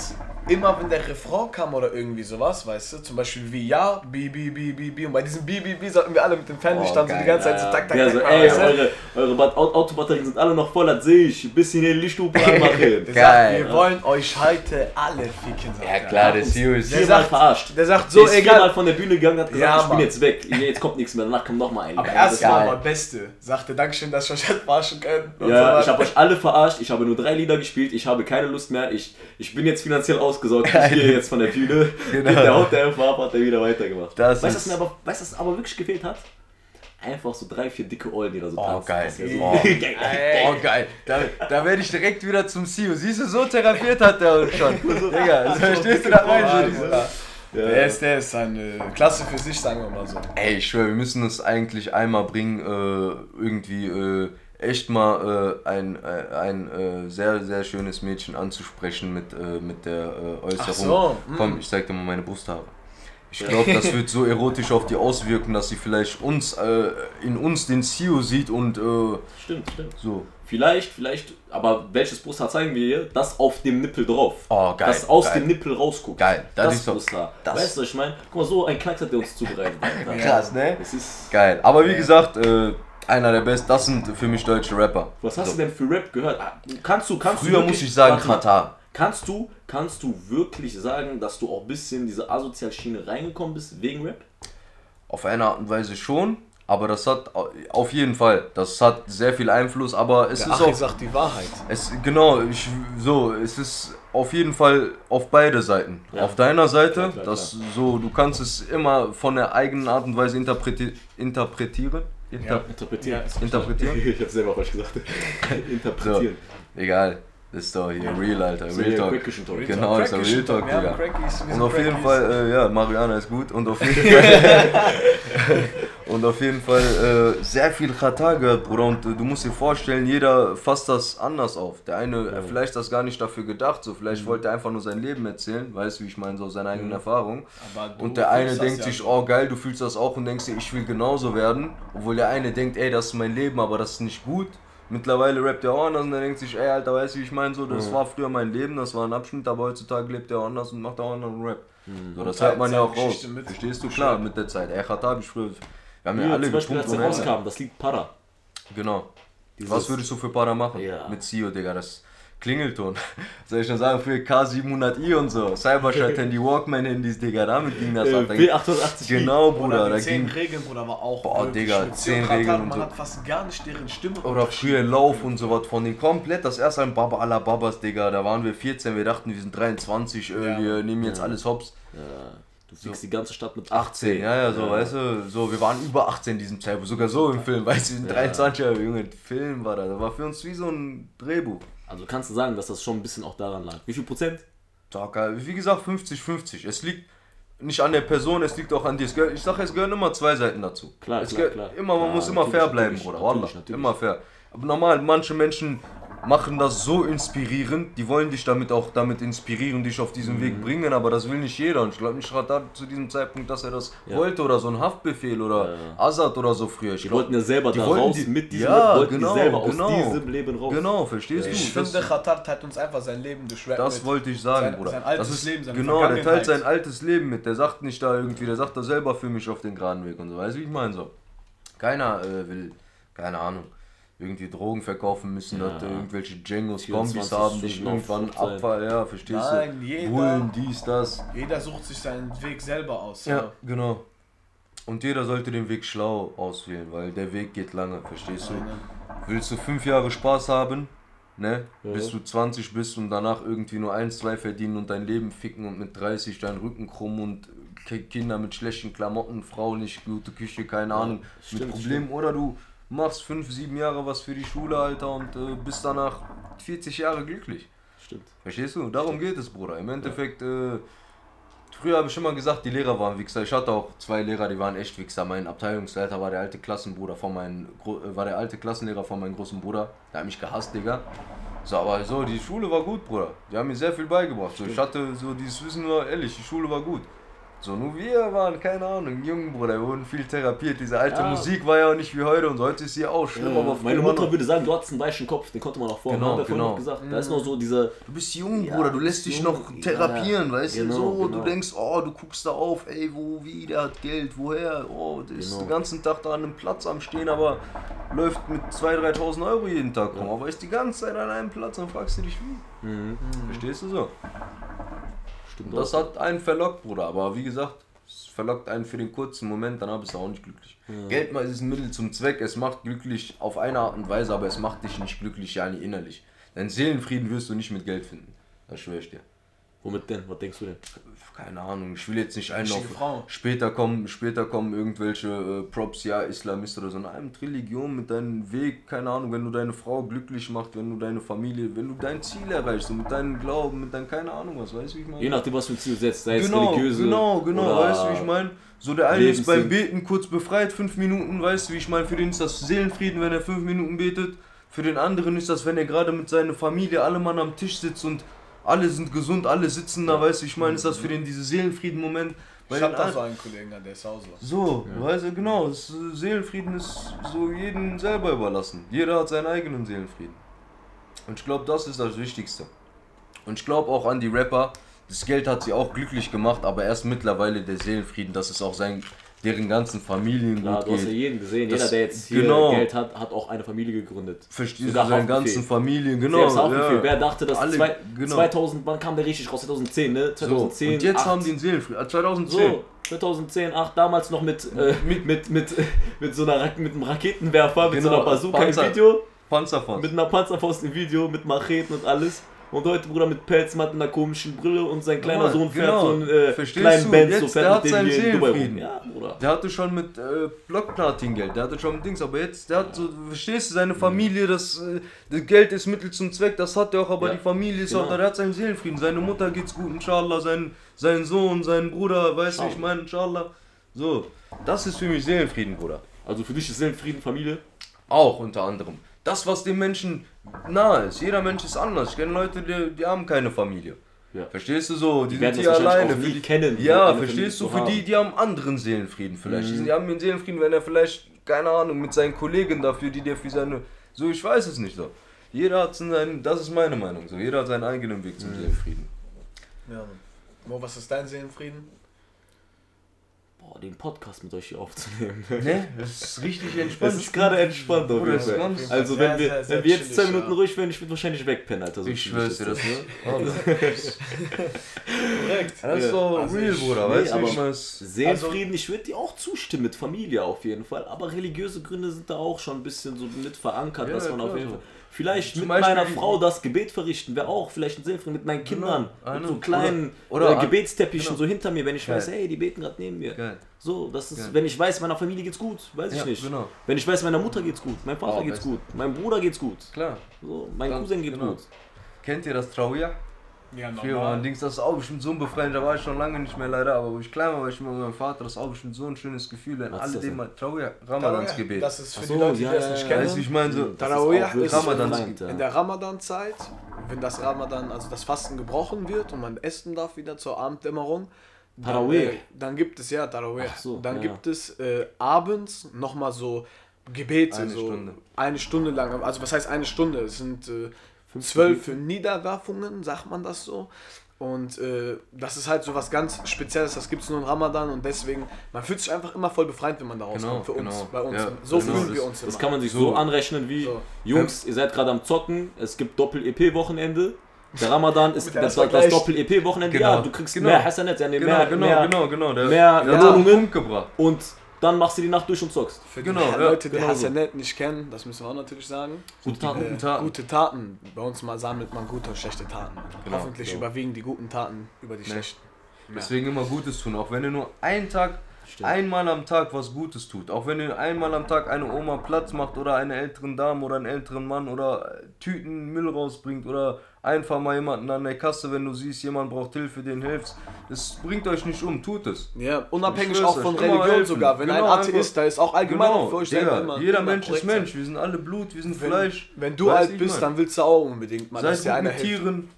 immer wenn der Refrain kam oder irgendwie sowas, weißt du, zum Beispiel wie ja, bi, bi, bi, bi, bi, und bei diesem bi, bi, bi sollten wir alle mit dem Fernlicht Oh, dann so die geil, ganze Zeit so Ja, tak, tak, ja, tak, so, tak, ey, weißt du? eure, eure Bat- Au- Autobatterien sind alle noch voll, das sehe ich. Ein bisschen den Lichthupe anmachen. Der sagt, Geil. wir wollen euch heute alle ficken. sagt Ja er. klar, der CEO ist Der Viermal sagt- verarscht. Der sagt So, der ist viermal egal. von der Bühne gegangen hat gesagt, Ja, ich bin jetzt weg. Jetzt kommt nichts mehr, danach kommt nochmal ein. Aber Ja, erst das war geil. mal Beste. Sagte, Dankeschön, dass ich euch halt verarschen könnt. Ja, so ich habe euch alle verarscht, ich habe nur drei Lieder gespielt, ich habe keine Lust mehr, ich, ich bin jetzt finanziell ausgesorgt, ich gehe jetzt von der Bühne. Genau. Der einfach ab, hat er wieder weitergemacht. Das weißt du, was mir aber, weißt, was aber wirklich gefehlt hat? Einfach so drei, vier dicke Eulen, die da so Oh, tanzen. geil. Das so Oh. geil. Oh geil, da, da werde ich direkt wieder zum CEO. Siehst du, so therapiert hat der uns schon. Digga, also verstehst du da rein? Judy? Bruder. Der ist, der ist eine Klasse für sich, sagen wir mal so. Ey, ich schwöre, wir müssen es eigentlich einmal bringen, äh, irgendwie äh, echt mal äh, ein, äh, ein äh, sehr, sehr schönes Mädchen anzusprechen mit, äh, mit der äh, Äußerung. Ach so, mm. Komm, ich zeig dir mal meine Brusthaare. Ich glaube, das wird so erotisch auf die auswirken, dass sie vielleicht uns, in uns den CEO sieht und äh, Stimmt, stimmt. so. Vielleicht, vielleicht, aber welches Brusthaar zeigen wir hier? Das auf dem Nippel drauf. Oh, geil, Das aus geil. dem Nippel rausguckt. Geil, das das, ist doch- Brusthaar. das- Weißt du, was ich meine? Guck mal, so ein Knacks hat der uns zubereitet. Krass, ne? Das ist. Geil. Aber wie gesagt, äh, einer der besten, das sind für mich deutsche Rapper. Was hast So. du denn für Rap gehört? Ah, Kannst du, kannst du Früher wirklich- muss ich sagen. Katar. Kannst du, kannst du wirklich sagen, dass du auch ein bisschen in diese Asozial-Schiene reingekommen bist wegen Rap? Auf eine Art und Weise schon, aber das hat au- auf jeden Fall, das hat sehr viel Einfluss, aber es Der ist Achi auch, sagt die Wahrheit. es, genau, ich, so, es ist auf jeden Fall auf beide Seiten. Ja. Auf deiner Seite, Klar, klar, das so, du kannst es immer von der eigenen Art und Weise interpreti interpretieren. Inter Interpretieren. Interpretieren? ich hab selber falsch gesagt. So, Interpretieren. egal, das ist doch hier real, Alter, So, real hier, Talk. Talk. Genau, ist ein Real Talk, haben Digga. Und auf jeden. Fall, äh, ja, Mariana ist gut und auf jeden Fall, und auf jeden Fall äh, sehr viel Katar gehört, Bruder. Und äh, du musst dir vorstellen, jeder fasst das anders auf. Der eine, äh, vielleicht das gar nicht dafür gedacht, so vielleicht wollte er einfach nur sein Leben erzählen, weißt du, wie ich meine, so seine eigene Erfahrung. Aber du Und der eine denkt ja sich, so. oh geil, du fühlst das auch und denkst dir, ich will genauso werden. Obwohl der eine denkt, ey, das ist mein Leben, aber das ist nicht gut. Mittlerweile rappt er auch anders und er denkt sich, ey, Alter, weißt du, wie ich meine, so, das war früher mein Leben, das war ein Abschnitt, aber heutzutage lebt er auch anders und macht auch anderen Rap. So, das hört man ja auch raus. Mit- Verstehst du? Klar, mit der Zeit. Ey, Khatab, ich früher, wir haben ja Ja, alle zum Beispiel, als er rauskam, das Lied Para. Genau. Dieses- Was würdest du für Para machen? Ja. Mit CEO, Digga, das Klingelton. Soll ich schon sagen, für K700i und so. Cybershot Handy, Walkman-Handys, Digga, damit ging das ab. Äh, P880. Genau, Bruder, die da 10 ging Regeln, Bruder, war auch Boah, Digga, mit 10 Katar, Regeln und Man so. hat fast gar nicht deren Stimme Oder früher Lauf und so was von den komplett. Das erste Album Baba aller Babas, Digga. Da waren wir 14, wir dachten, wir sind 23, äh, Ja. wir nehmen jetzt alles hops. Ja, du fliegst die ganze Stadt mit 18, ja, ja, so, weißt du, so, wir waren über 18 in diesem Zeitpunkt, sogar so im Film, weißt du, wir sind 23 Jahre, Junge, Film war da, das war für uns wie so ein Drehbuch. Also kannst du sagen, dass das schon ein bisschen auch daran lag. Wie viel Prozent? Äh, Wie gesagt, 50-50. Es liegt nicht an der Person, es liegt auch an dir. Ich sage, es gehören immer zwei Seiten dazu. Klar, es klar, klar. Immer, man Ja, muss immer fair bleiben, Bruder. Wallah, natürlich. Immer fair. Aber normal, manche Menschen machen das so inspirierend, die wollen dich damit auch damit inspirieren, dich auf diesen Mhm. Weg bringen, aber das will nicht jeder. Und ich glaube nicht gerade zu diesem Zeitpunkt, dass er das Ja. wollte oder so ein Haftbefehl oder Ja. Azad oder so früher. Ich Die glaub, wollten ja selber die da wollten raus, die- mit diesem ja, wollten genau, die selber genau. aus diesem Leben raus. Genau, verstehst du? Ich Das- finde, Katar teilt uns einfach sein Leben Rap das mit. wollte ich sagen, Sein- Bruder. sein altes das ist, Leben, seine genau, der teilt sein altes Leben mit. Der sagt nicht da irgendwie, der sagt da selber für mich auf den geraden Weg und so. Weißt du, wie ich meine? So. Keiner äh, will, keine Ahnung, irgendwie Drogen verkaufen müssen, Ja. hat irgendwelche Djengos, 24 Kombis haben, dich auf irgendwann. Abfall, ja, verstehst Nein, du? jeder- Bullen, dies, das. Jeder sucht sich seinen Weg selber aus. Ja, genau. Und jeder sollte den Weg schlau auswählen, weil der Weg geht lange, verstehst du? Willst du fünf Jahre Spaß haben, ne? Ja. Bis du 20 bist und danach irgendwie nur 1, 2 verdienen und dein Leben ficken und mit 30 deinen Rücken krumm und Ki- Kinder mit schlechten Klamotten, Frau nicht gute Küche, keine Ahnung, stimmt, mit Problemen. Oder du machst 5, 7 Jahre was für die Schule, Alter, und äh, bist danach 40 Jahre glücklich. Stimmt. Verstehst du? Darum geht es, Bruder. Im Endeffekt, äh, früher habe ich immer gesagt, die Lehrer waren Wichser. Ich hatte auch zwei Lehrer, die waren echt Wichser. Mein Abteilungsleiter war der alte Klassenbruder von meinem, äh, war der alte Klassenlehrer von meinem großen Bruder. Der hat mich gehasst, Digga. So, aber so, die Schule war gut, Bruder. Die haben mir sehr viel beigebracht. So, ich hatte so dieses Wissen, war ehrlich, die Schule war gut. So, nur wir waren, keine Ahnung, jung, Bruder, wir wurden viel therapiert. Diese alte Ja. Musik war ja auch nicht wie heute und heute ist sie auch schlimm, aber früher Meine Mutter noch- würde sagen, du hattest einen weichen Kopf, den konnte man auch vorher. Genau, haben genau. noch gesagt. Da ist noch so dieser. Du bist jung, Ja, Bruder, du du lässt dich jung. noch therapieren, Ja, weißt du? genau, So, genau. du denkst, oh, du guckst da auf, ey, wo, wie, der hat Geld, woher? Oh, der ist Genau. den ganzen Tag da an einem Platz am Stehen, aber läuft mit 2.000, 3.000 Euro jeden Tag rum, aber ist die ganze Zeit an einem Platz und fragst du dich, wie? Mhm. Verstehst du so? Stimmt Das hat einen verlockt, Bruder, aber wie gesagt, es verlockt einen für den kurzen Moment, dann bist du auch nicht glücklich. Geld mal ist ein Mittel zum Zweck, es macht glücklich auf eine Art und Weise, aber es macht dich nicht glücklich, ja nicht innerlich. Deinen Seelenfrieden wirst du nicht mit Geld finden. Das schwöre ich dir. Womit denn? Was denkst du denn? Keine Ahnung, ich will jetzt nicht einen auf. Richtige Frau. Später kommen, später kommen irgendwelche äh, Props, ja, Islamist oder so. Nein, mit Religion, mit deinem Weg, keine Ahnung, wenn du deine Frau glücklich machst, wenn du deine Familie, wenn du dein Ziel erreichst, so mit deinem Glauben, mit deinem, keine Ahnung, was weißt du, wie ich meine? Je nachdem, was du ein Ziel setzt, sei es genau, religiöse. genau, genau, oder weißt du, wie ich meine? So der eine ist beim Beten kurz befreit, fünf Minuten, weißt du, wie ich meine? Für den ist das Seelenfrieden, wenn er fünf Minuten betet. Für den anderen ist das, wenn er gerade mit seiner Familie, alle Mann am Tisch sitzt und alle sind gesund, alle sitzen da, weißt du, ich meine, ist das für den dieser Seelenfrieden-Moment. Ich hab da so einen Kollegen, der ist auch so. so, weißt du, genau, das, Seelenfrieden ist so jedem selber überlassen. Jeder hat seinen eigenen Seelenfrieden. Und ich glaube, das ist das Wichtigste. Und ich glaube auch an die Rapper, das Geld hat sie auch glücklich gemacht, aber erst mittlerweile der Seelenfrieden, dass es auch sein, deren ganzen Familien Klar, gut du hast ja geht. jeden gesehen. Das- Jeder, der jetzt hier genau. Geld hat, hat auch eine Familie gegründet. Verstehst du, Sogar seine Haftbefehl. ganzen Familien, genau. Selbst auch ja. Wer dachte, dass Alle, zwei, genau. 2000, wann kam der richtig raus? 2010, ne? So, 2010. und jetzt 8. haben die einen Seelenfrieden. Ah, 2010. So, 2010, 8, damals noch mit, äh, mit, mit, mit, mit so einer Ra- mit einem Raketenwerfer, mit so Genau, einer Bazooka Panzer. im Video, Panzerfaust. mit einer Panzerfaust im Video, mit Macheten und alles. Und heute Bruder mit Pelzmatt einer komischen Brille und sein kleiner Ja, Sohn fährt genau. so einen äh, Verstehst kleinen du? Benz, so der fährt hat mit dem seinen hier in Dubai rum. Seelenfrieden. Ja, Bruder. Der hatte schon mit äh, Blockplatin Geld, der hatte schon mit Dings, aber jetzt, der hat so, verstehst du, seine Familie, das, äh, das Geld ist Mittel zum Zweck, das hat er auch, aber Ja, die Familie ist genau. auch da, der hat seinen Seelenfrieden, seine Mutter geht's gut, inshallah, sein, sein Sohn, sein Bruder, weißt du, ich meine, inshallah. So, das ist für mich Seelenfrieden, Bruder. Also für dich ist Seelenfrieden Familie? Auch unter anderem. Das, was dem Menschen nahe ist. Jeder Mensch ist anders. Ich kenne Leute, die, die haben keine Familie. Ja. Verstehst du so? Die, werden sind hier alleine. auch Für die, kennen, Ja, verstehst Familie du? Für die, haben. die haben anderen Seelenfrieden vielleicht. Die, Mhm. sind, die haben ihren Seelenfrieden, wenn er vielleicht, keine Ahnung, mit seinen Kollegen dafür, die der für seine. So, ich weiß es nicht so. Jeder hat seinen, das ist meine Meinung so. Jeder hat seinen eigenen Weg Mhm. zum Seelenfrieden. Ja. Mo, was ist dein Seelenfrieden? Boah, den Podcast mit euch hier aufzunehmen. Ne? Das ist richtig entspannt. Das ist gerade entspannt auf Bruder, jeden Fall. Also Sehr, wenn wir, sehr, sehr wenn wir jetzt zwei Minuten ja. ruhig wären, ich würde wahrscheinlich wegpennen, Alter. So ich schwör's dir das, ne? Korrekt. Das ist Ja. so Also real, Bruder. nee, weißt du, aber- ich es- Seelenfrieden, ich würde dir auch zustimmen mit Familie auf jeden Fall, aber religiöse Gründe sind da auch schon ein bisschen so mit verankert, Ja, dass man auf klar, jeden so. Vielleicht Zum mit Beispiel meiner Frau das Gebet verrichten, wäre auch vielleicht ein Seelenfrieden mit meinen Kindern, I mit so kleinen Oder- oder, äh, Gebetsteppichen genau. so hinter mir, wenn ich Geil. weiß, hey, die beten gerade neben mir. Geil. So, das ist, Geil. wenn ich weiß, meiner Familie geht's gut, weiß ich Ja, nicht. genau. Wenn ich weiß, meiner Mutter geht's gut, meinem Vater Oh, geht's beste. gut, meinem Bruder geht's gut, Klar. so, mein Dann- Cousin geht genau. gut. Kennt ihr das Trauja? Ja, Früher war ein normal. Dings, das ist auch bestimmt so ein befreiend, da war ich schon lange nicht mehr leider, aber wo ich klein war, war ich immer mit meinem Vater, das ist auch bestimmt so ein schönes Gefühl, wenn alle das dem mal Trauja, Ramadansgebet. Das ist für Ach die so, Leute, die ja, das nicht kennen. Weißt du, ich meine? So, Das Tarawih ist. In der Ramadan-Zeit, wenn das Ramadan, also das Fasten gebrochen wird und man essen darf wieder zur Abenddämmerung, dann, Tarawih. äh, dann gibt es ja Tarawih. So, dann ja. gibt es äh, abends nochmal so Gebete, Eine so Stunde. eine Stunde lang. Also was heißt eine Stunde? Es sind äh, zwölf Niederwerfungen, sagt man das so. Und äh, das ist halt so was ganz Spezielles, das gibt es nur in Ramadan und deswegen, man fühlt sich einfach immer voll befreit, wenn man da rauskommt. Genau, für uns, genau. bei uns. Ja, so genau, fühlen das- wir uns Das immer. kann man sich so, So. anrechnen wie, So. Jungs, ihr seid gerade am Zocken, es gibt Doppel-EP-Wochenende. Der Ramadan ist das, das Doppel-EP-Wochenende. Genau, Ja, du kriegst genau. mehr Hasanet, ja, nee, genau, mehr, genau, mehr, genau, genau, der, mehr Belohnungen. Punkt gebracht. Und dann machst du die Nacht durch und zockst. Für Genau, die ja, Leute, die genau so. Hasanet nicht kennen, das müssen wir auch natürlich sagen. Gute Taten. Äh, Guten Taten. Gute Taten. Bei uns mal sammelt man gute und schlechte Taten. Genau, Hoffentlich genau. überwiegen die guten Taten über die schlechten. Deswegen immer Gutes tun, auch wenn ihr nur einen Tag, Stimmt. einmal am Tag was Gutes tut. Auch wenn ihr einmal am Tag eine Oma Platz macht oder eine älteren Dame oder einen älteren Mann oder äh, Tüten Müll rausbringt oder einfach mal jemanden an der Kasse, wenn du siehst, jemand braucht Hilfe, den hilfst. Das bringt euch nicht um, tut es. Ja, unabhängig auch von Religion sogar. Wenn Genau, ein Atheist da ist, auch allgemein Genau, für euch selber immer. jeder immer Mensch ist sein. Mensch, wir sind alle Blut, wir sind Wenn, Fleisch. wenn du alt bist, mein? dann willst du auch unbedingt mal, Sei dass es dir einer hilft. Tieren.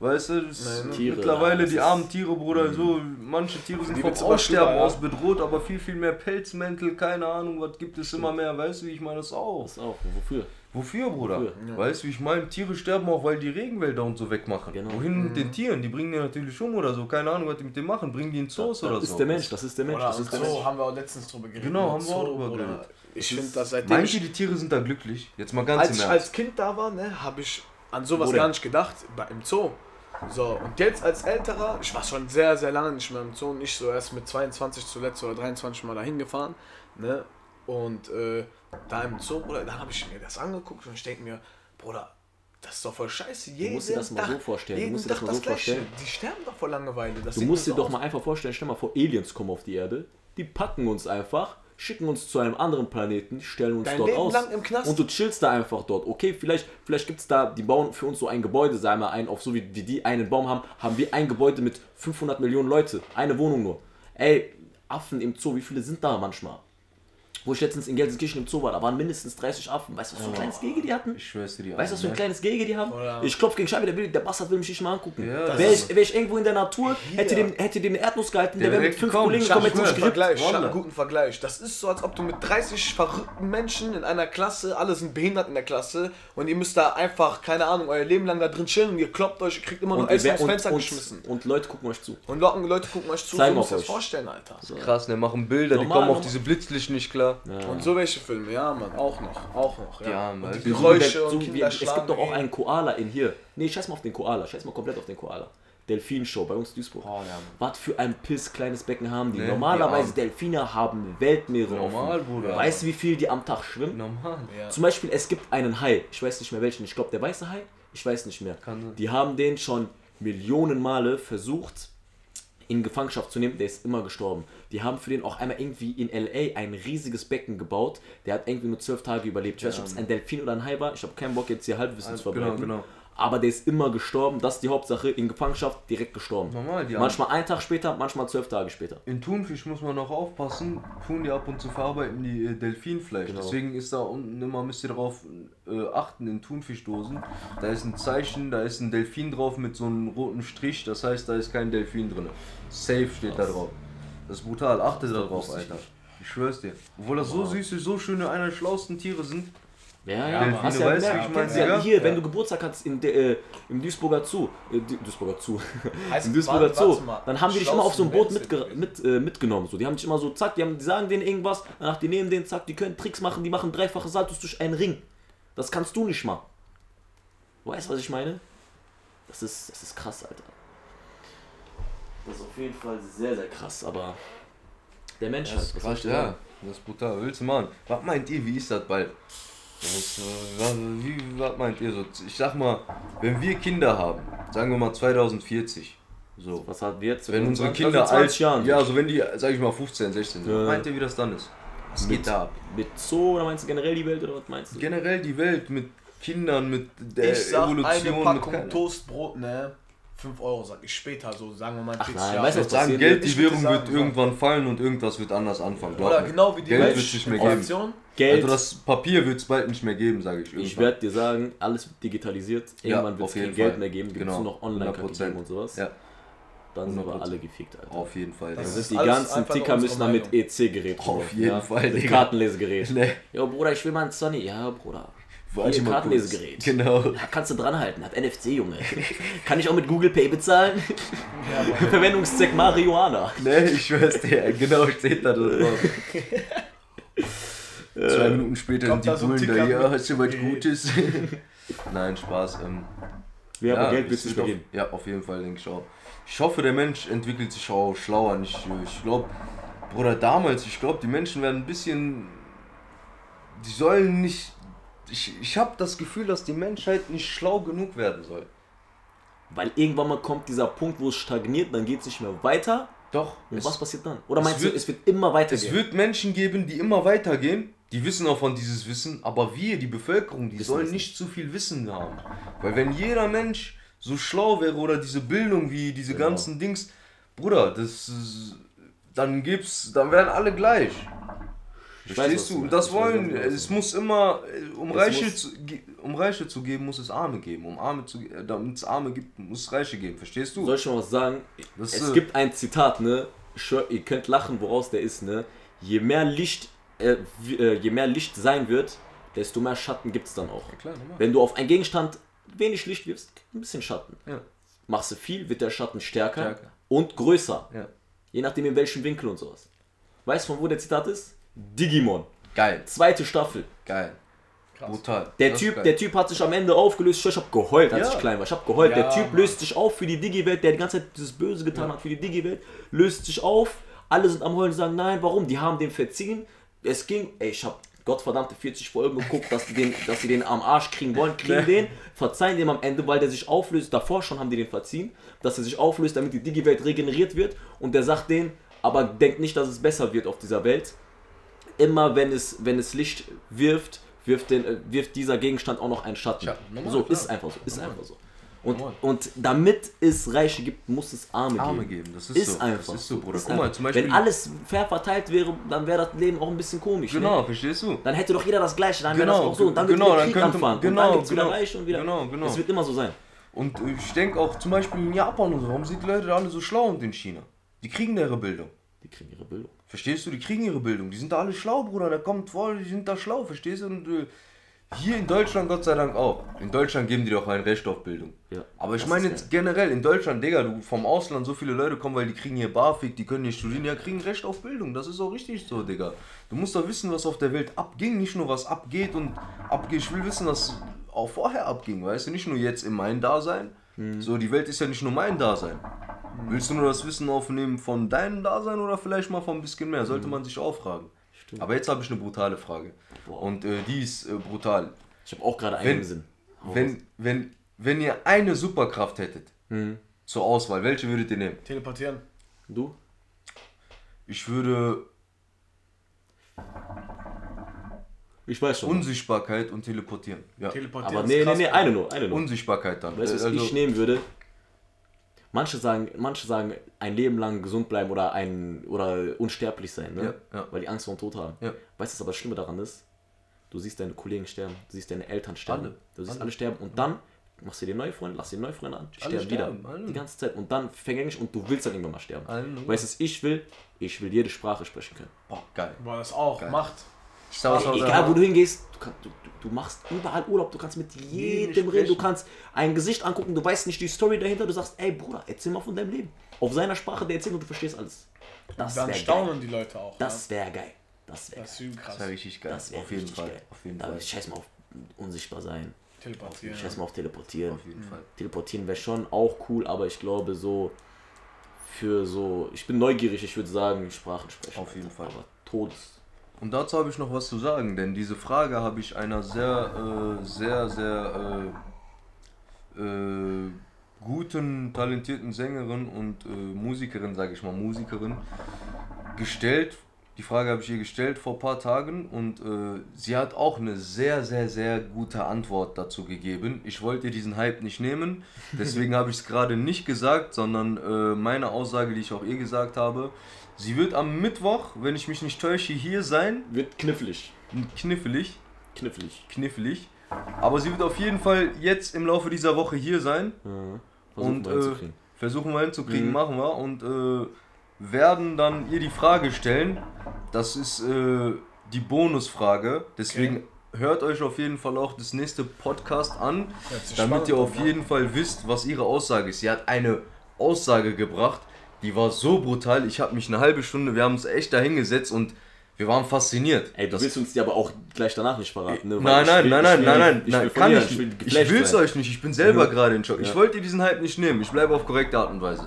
Weißt du, das Nein? Tiere, mittlerweile das die ist- armen Tiere, Bruder, so, manche Tiere sind vom Aussterben aus bedroht, aber viel, viel mehr Pelzmäntel, keine Ahnung, was gibt es immer mehr, weißt du, wie ich meine das auch. Das auch. Wofür? Wofür, Bruder? Wofür? Weißt du, wie ich meine, Tiere sterben auch, weil die Regenwälder und so wegmachen. Genau. Wohin mit den Tieren? Die bringen die natürlich um oder so, keine Ahnung, was die mit dem machen, bringen die in Zoos das oder ist so. der Mensch, das ist der Mensch, Oder das ist der so Mensch. haben wir auch letztens drüber geredet. Genau, haben wir auch Zoo, drüber geredet. Ich finde das seitdem ihr, die Tiere sind da glücklich? Jetzt mal ganz als im ich Ernst. als Kind da war, ne, habe ich an sowas gar nicht gedacht, im Zoo. So, und jetzt als älterer, ich war schon sehr, sehr lange nicht mehr im Zoo, nicht so erst mit 22 zuletzt oder 23 Mal dahin gefahren, ne, und äh, da im Zoo, Bruder, da habe ich mir das angeguckt und ich denke mir, Bruder, das ist doch voll scheiße. Jeden musst dir das mal Tag, so vorstellen, du musst dir das Tag mal so das vorstellen. Die sterben doch vor Langeweile. Das Du musst dir doch aus. mal einfach vorstellen, stell mal vor, Aliens kommen auf die Erde, die packen uns einfach, schicken uns zu einem anderen Planeten, stellen uns Dein dort Leben aus. lang im Knast. Und du chillst da einfach dort. Okay, vielleicht, vielleicht gibt es da, die bauen für uns so ein Gebäude, sagen wir ein, auf so wie, wie die einen Baum haben, haben wir ein Gebäude mit 500 Millionen Leute. Eine Wohnung nur. Ey, Affen im Zoo, wie viele sind da manchmal? Wo ich letztens in Gelsenkirchen im Zoo war, da waren mindestens 30 Affen. Weißt du, was für ein kleines Gehege die hatten? Ich schwör's dir die Weißt du, was für ein Arme, kleines Gehege die haben? Oder- Ich klopf gegen Scheibe, der, will, der Bastard will mich nicht mal angucken. Ja, Wäre ich, wär ich irgendwo in der Natur, hätte den, hätte den Erdnuss gehalten, der, Der wäre mit fünf gekommen. Kollegen gekommen, einen hätte guten mich gerippt. Vergleich. Ich einen guten Vergleich. Das ist so, als ob du mit 30 verrückten Menschen in einer Klasse, alle sind behindert in der Klasse und ihr müsst da einfach, keine Ahnung, euer Leben lang da drin chillen und ihr kloppt euch, ihr kriegt immer nur Essen und, Fenster und, geschmissen. und Leute gucken euch zu. Und Leute, Leute gucken euch zu, Zeigen musst auf dir das euch. vorstellen, Alter. Krass, ne, machen Bilder, die Normal, kommen auf diese Blitzlicht nicht klar. Und so welche Filme, ja, Mann, auch noch, auch noch. Ja, Ja, und Mann. die Geräusche der- so und wie- Es gibt doch auch einen Koala in hier. Nee, scheiß mal auf den Koala. Scheiß mal komplett auf den Koala. Delfinshow bei uns in Duisburg. Oh, ja. Was für ein Piss kleines Becken haben die. Ne, Normalerweise die Delfine haben Weltmeere Normal, offen. Bruder. Weißt du, wie viel die am Tag schwimmen? Normal. Ja. Zum Beispiel, es gibt einen Hai. Ich weiß nicht mehr welchen. Ich glaube, der weiße Hai. Ich weiß nicht mehr. Kann. Die haben den schon Millionen Male versucht in Gefangenschaft zu nehmen. Der ist immer gestorben. Die haben für den auch einmal irgendwie in L.A. ein riesiges Becken gebaut. Der hat irgendwie nur zwölf Tage überlebt. Ich weiß nicht, ob es ein Delfin oder ein Hai war. Ich habe keinen Bock jetzt hier Halbwissen zu Genau, verbreiten. genau. Aber der ist immer gestorben. Das ist die Hauptsache. In Gefangenschaft direkt gestorben. Normal, die haben- manchmal einen Tag später, manchmal zwölf Tage später. In Thunfisch muss man noch aufpassen, tun die ab und zu verarbeiten die äh, Delfinfleisch. Genau. Deswegen ist da unten immer, müsst ihr darauf äh, achten, in Thunfischdosen. Da ist ein Zeichen, da ist ein Delfin drauf mit so einem roten Strich, das heißt, da ist kein Delfin drin. Safe steht da drauf. Das ist brutal, achte da drauf, wusste ich Alter. Ich schwör's dir. Obwohl das so süße, so schöne, einer der schlauesten Tiere sind. Ja, Ja, ja, hast Du ja weißt, gemerkt, wie ich du mein, kennst ja Digga? hier, Ja. wenn du Geburtstag hast in de, äh, im Duisburger Zoo, äh, Duisburger Zoo, Heißt, im Duisburger warte, warte Zoo, mal. dann haben die dich immer auf so ein Boot mitge mit, äh, mitgenommen. So. Die haben dich immer so, zack, die, haben, die sagen denen irgendwas, danach die nehmen den, zack, die können Tricks machen, die machen dreifache Saltos durch einen Ring. Das kannst du nicht machen. Weißt du, was ich meine? Das ist, das ist krass, Alter. Das ist auf jeden Fall sehr, sehr krass, aber der Mensch halt. was soll ich dir sagen? das ist brutal. Willst du machen? Was meint ihr, wie ist das bald? Das, äh, was, wie, was meint ihr so? Ich sag mal, wenn wir Kinder haben, sagen wir mal 2040, so. Was hat jetzt? Wenn unsere 25, Kinder also 20 alt, Jahren ja, sind. so wenn die, sag ich mal, 15, 16 sind, Ja. meint ihr, wie das dann ist? Was geht Mit- da ab? Mit Zoo oder meinst du generell die Welt oder was meinst du? Generell die Welt mit Kindern, mit der Ich sag Evolution, eine mit Packung Toastbrot, ne? 5 Euro sag ich später, so sagen wir mal Ach 40 nein, Jahren. weißt du, Ich was sagen, Geld, Ich die Währung sagen, wird so. irgendwann fallen und irgendwas wird anders anfangen. glaub Oder mir. genau wie die Geld wird nicht mehr geben. Geld. Also das Papier wird es bald nicht mehr geben, sage ich. Ich irgendwann. werde dir sagen, alles wird digitalisiert. Irgendwann wird auf es kein jeden Geld Fall. mehr geben. Gibt es Genau, nur noch Online-Karten 100%. und sowas. Ja, Dann sind wir 100%. alle gefickt, Alter. auf jeden Fall. Das Digga. ist sind die ganzen Ticker müssen dann mit Meinung. EC-Geräten. Auf jeden ja? Fall, Mit Digga. Kartenlesegerät. Nee. Jo, Bruder, ich will mal ein Sony. Ja, Bruder. Warte mal Kartenlesegerät. Genau. Ja, kannst du dranhalten. Hab NFC, Junge. Kann ich auch mit Google Pay bezahlen? Ja. Verwendungszweck Marihuana. Nee, ich schwör's dir, genau steht da drauf. Zwei Minuten später Kommt sind da die Bullen da, ja, hast du was. Gutes? Nein, Spaß. Ähm, Ja, aber Geld mehr auf, geben. Ja, auf jeden Fall, denke ich auch. Ich hoffe, der Mensch entwickelt sich auch schlauer. Nicht, ich glaube, Bruder, damals, ich glaube, die Menschen werden ein bisschen. Die sollen nicht. Ich, ich habe das Gefühl, dass die Menschheit nicht schlau genug werden soll. Weil irgendwann mal kommt dieser Punkt, wo es stagniert, dann geht es nicht mehr weiter. Doch. Und was passiert dann? Oder meinst wird- du, es wird immer weitergehen? Es wird Menschen geben, die immer weitergehen, die wissen auch von dieses Wissen, aber wir, die Bevölkerung, die Wissen sollen nicht zu viel Wissen haben. Weil wenn jeder Mensch so schlau wäre oder diese Bildung wie diese Genau. ganzen Dings, Bruder, das dann gibt's, dann wären alle gleich. Verstehst du das wollen, was es muss immer, äh, um Reiche, zu, um Reiche zu geben, muss es Arme geben. Um Arme zu, äh, damit es Arme gibt, muss es Reiche geben. Verstehst du? Soll ich mal was sagen? Das es ist, äh, gibt ein Zitat, ne? Ihr könnt lachen, woraus der ist, ne? Je mehr Licht, äh, je mehr Licht sein wird, desto mehr Schatten gibt es dann auch. Klar, normal. Wenn du auf einen Gegenstand wenig Licht wirfst, ein bisschen Schatten. Ja. Machst du viel, wird der Schatten stärker, Stärker. und größer. Ja. Je nachdem in welchem Winkel und sowas. Weißt du, von wo der Zitat ist? Digimon. Geil, Zweite Staffel. geil. Brutal. Der Das typ, der typ hat sich am Ende aufgelöst. Ich hab geheult, als Ja. ich klein war. Ich hab geheult. Ja, der Typ Mann. löst sich auf für die Digi-Welt, der die ganze Zeit dieses Böse getan hat für die Digi-Welt, löst sich auf. Alle sind am Heulen und sagen, nein, warum? Die haben den verziehen. Es ging, ey, ich hab gottverdammte 40 Folgen geguckt, dass die den, dass sie den am Arsch kriegen wollen, kriegen den, verzeihen dem am Ende, weil der sich auflöst. Davor schon haben die den verziehen, dass er sich auflöst, damit die Digi-Welt regeneriert wird. Und der sagt denen, aber denkt nicht, dass es besser wird auf dieser Welt immer wenn es, wenn es Licht wirft, wirft, den, äh, wirft dieser Gegenstand auch noch einen Schatten. Schatten, normal, so, klar. ist einfach so, ist Normal. einfach so. Und, Normal. und damit es Reiche gibt, muss es Arme, Arme geben. geben, das ist, Ist so. einfach Das ist so, Bruder. Ist Guck mal, zum Beispiel. Wenn alles fair verteilt wäre, dann wäre das Leben auch ein bisschen komisch. genau, Ne? verstehst du? Dann hätte doch jeder das Gleiche, dann wäre Genau, das auch so. Und dann wird genau, wieder dann Krieg könnte- anfangen. und genau, dann gibt es wieder genau. Reiche und wieder. Genau, genau. Es wird immer so sein. Und ich denke auch zum Beispiel in Japan und so, warum sind die Leute da alle so schlau und in China? Die kriegen ihre Bildung. Die kriegen ihre Bildung. Verstehst du? Die kriegen ihre Bildung. Die sind da alle schlau, Bruder. Da kommt voll, die sind da schlau, verstehst du? Und äh, hier in Deutschland Gott sei Dank auch. In Deutschland geben die doch ein Recht auf Bildung. Ja, Aber ich meine jetzt generell in Deutschland, Digga, du vom Ausland so viele Leute kommen, weil die kriegen hier BAföG, die können hier studieren, ja, kriegen Recht auf Bildung. Das ist auch richtig so, Digga. Du musst doch wissen, was auf der Welt abging, nicht nur was abgeht und abgeht. Ich will wissen, was auch vorher abging, weißt du, nicht nur jetzt in mein Dasein. So, die Welt ist ja nicht nur mein Dasein. Willst du nur das Wissen aufnehmen von deinem Dasein oder vielleicht mal von ein bisschen mehr? Sollte man sich auch fragen. Stimmt. Aber jetzt habe ich eine brutale Frage. Boah. Und äh, die ist äh, brutal. Ich habe auch gerade einen Wenn- Sinn. Hau raus. Wenn, wenn, wenn ihr eine Superkraft hättet Hm. zur Auswahl, welche würdet ihr nehmen? Teleportieren. Du? Ich würde Ich weiß schon. Unsichtbarkeit und teleportieren. Ja. Teleportieren. Aber nee, nee, nee, eine nur, eine nur. Unsichtbarkeit dann. Weißt du, was also, ich nehmen würde? Manche sagen, manche sagen, ein Leben lang gesund bleiben oder ein oder unsterblich sein, ne? Ja, ja. Weil die Angst vor dem Tod haben. Ja. Weißt du, was aber das Schlimme daran ist? Du siehst deine Kollegen sterben, du siehst deine Eltern sterben, Alle. du siehst Alle. alle, sterben und dann machst du dir neue Freunde, lass dir neue Freunde an, die sterben, sterben, wieder. alle. Die ganze Zeit und dann vergänglich und du willst dann irgendwann mal sterben. Alle. Weißt du, was ich will? Ich will jede Sprache sprechen können. Boah, geil. Boah, das auch. Geil. Macht. Ich sag, was E- Egal wo du hingehst, du, kannst, du, du, machst überall Urlaub, du kannst mit jedem reden, du kannst ein Gesicht angucken, du weißt nicht die Story dahinter, du sagst, ey Bruder, erzähl mal von deinem Leben. Auf seiner Sprache, der erzählt und du verstehst alles. Das Dann wäre staunen geil. die Leute auch. Das wäre geil. Das wäre? Das wäre richtig geil. Das wäre auf jeden richtig Fall. geil. Auf jeden Da Fall. scheiß mal auf unsichtbar sein. Teleportieren. Scheiß mal auf teleportieren. Auf jeden Fall. Teleportieren wäre schon auch cool, aber ich glaube so für so, ich bin neugierig, ich würde sagen, Sprachen sprechen. Auf jeden Fall. Aber Todes. Und dazu habe ich noch was zu sagen, denn diese Frage habe ich einer sehr, äh, sehr, sehr äh, äh, guten, talentierten Sängerin und äh, Musikerin, sage ich mal, Musikerin, gestellt. Die Frage habe ich ihr gestellt vor ein paar Tagen und äh, sie hat auch eine sehr, sehr, sehr gute Antwort dazu gegeben. Ich wollte ihr diesen Hype nicht nehmen, deswegen habe ich es gerade nicht gesagt, sondern äh, meine Aussage, die ich auch ihr gesagt habe. Sie wird am Mittwoch, wenn ich mich nicht täusche, hier sein. Wird knifflig. Knifflig, Knifflig. knifflig. Aber sie wird auf jeden Fall jetzt im Laufe dieser Woche hier sein. Mhm. Versuchen Und wir äh, hinzukriegen. versuchen wir hinzukriegen, Mhm. machen wir. Und äh, werden dann ihr die Frage stellen. Das ist äh, die Bonusfrage. Deswegen hört euch auf jeden Fall auch das nächste Podcast an, damit ihr auf ne? jeden Fall wisst, was ihre Aussage ist. Sie hat eine Aussage gebracht, die war so brutal. Ich habe mich eine halbe Stunde, wir haben uns echt dahingesetzt und wir waren fasziniert. Ey, du Das- willst uns die aber auch gleich danach nicht verraten, ne? Nein, ich nein, will- nein, ich nein, will- nein, nein, ich nein, will kann dir, ich will nicht. Ich will's sein. euch nicht, ich bin selber Mhm. gerade in Schock. Ich Ja. wollte diesen Hype nicht nehmen, ich bleibe auf korrekte Art und Weise.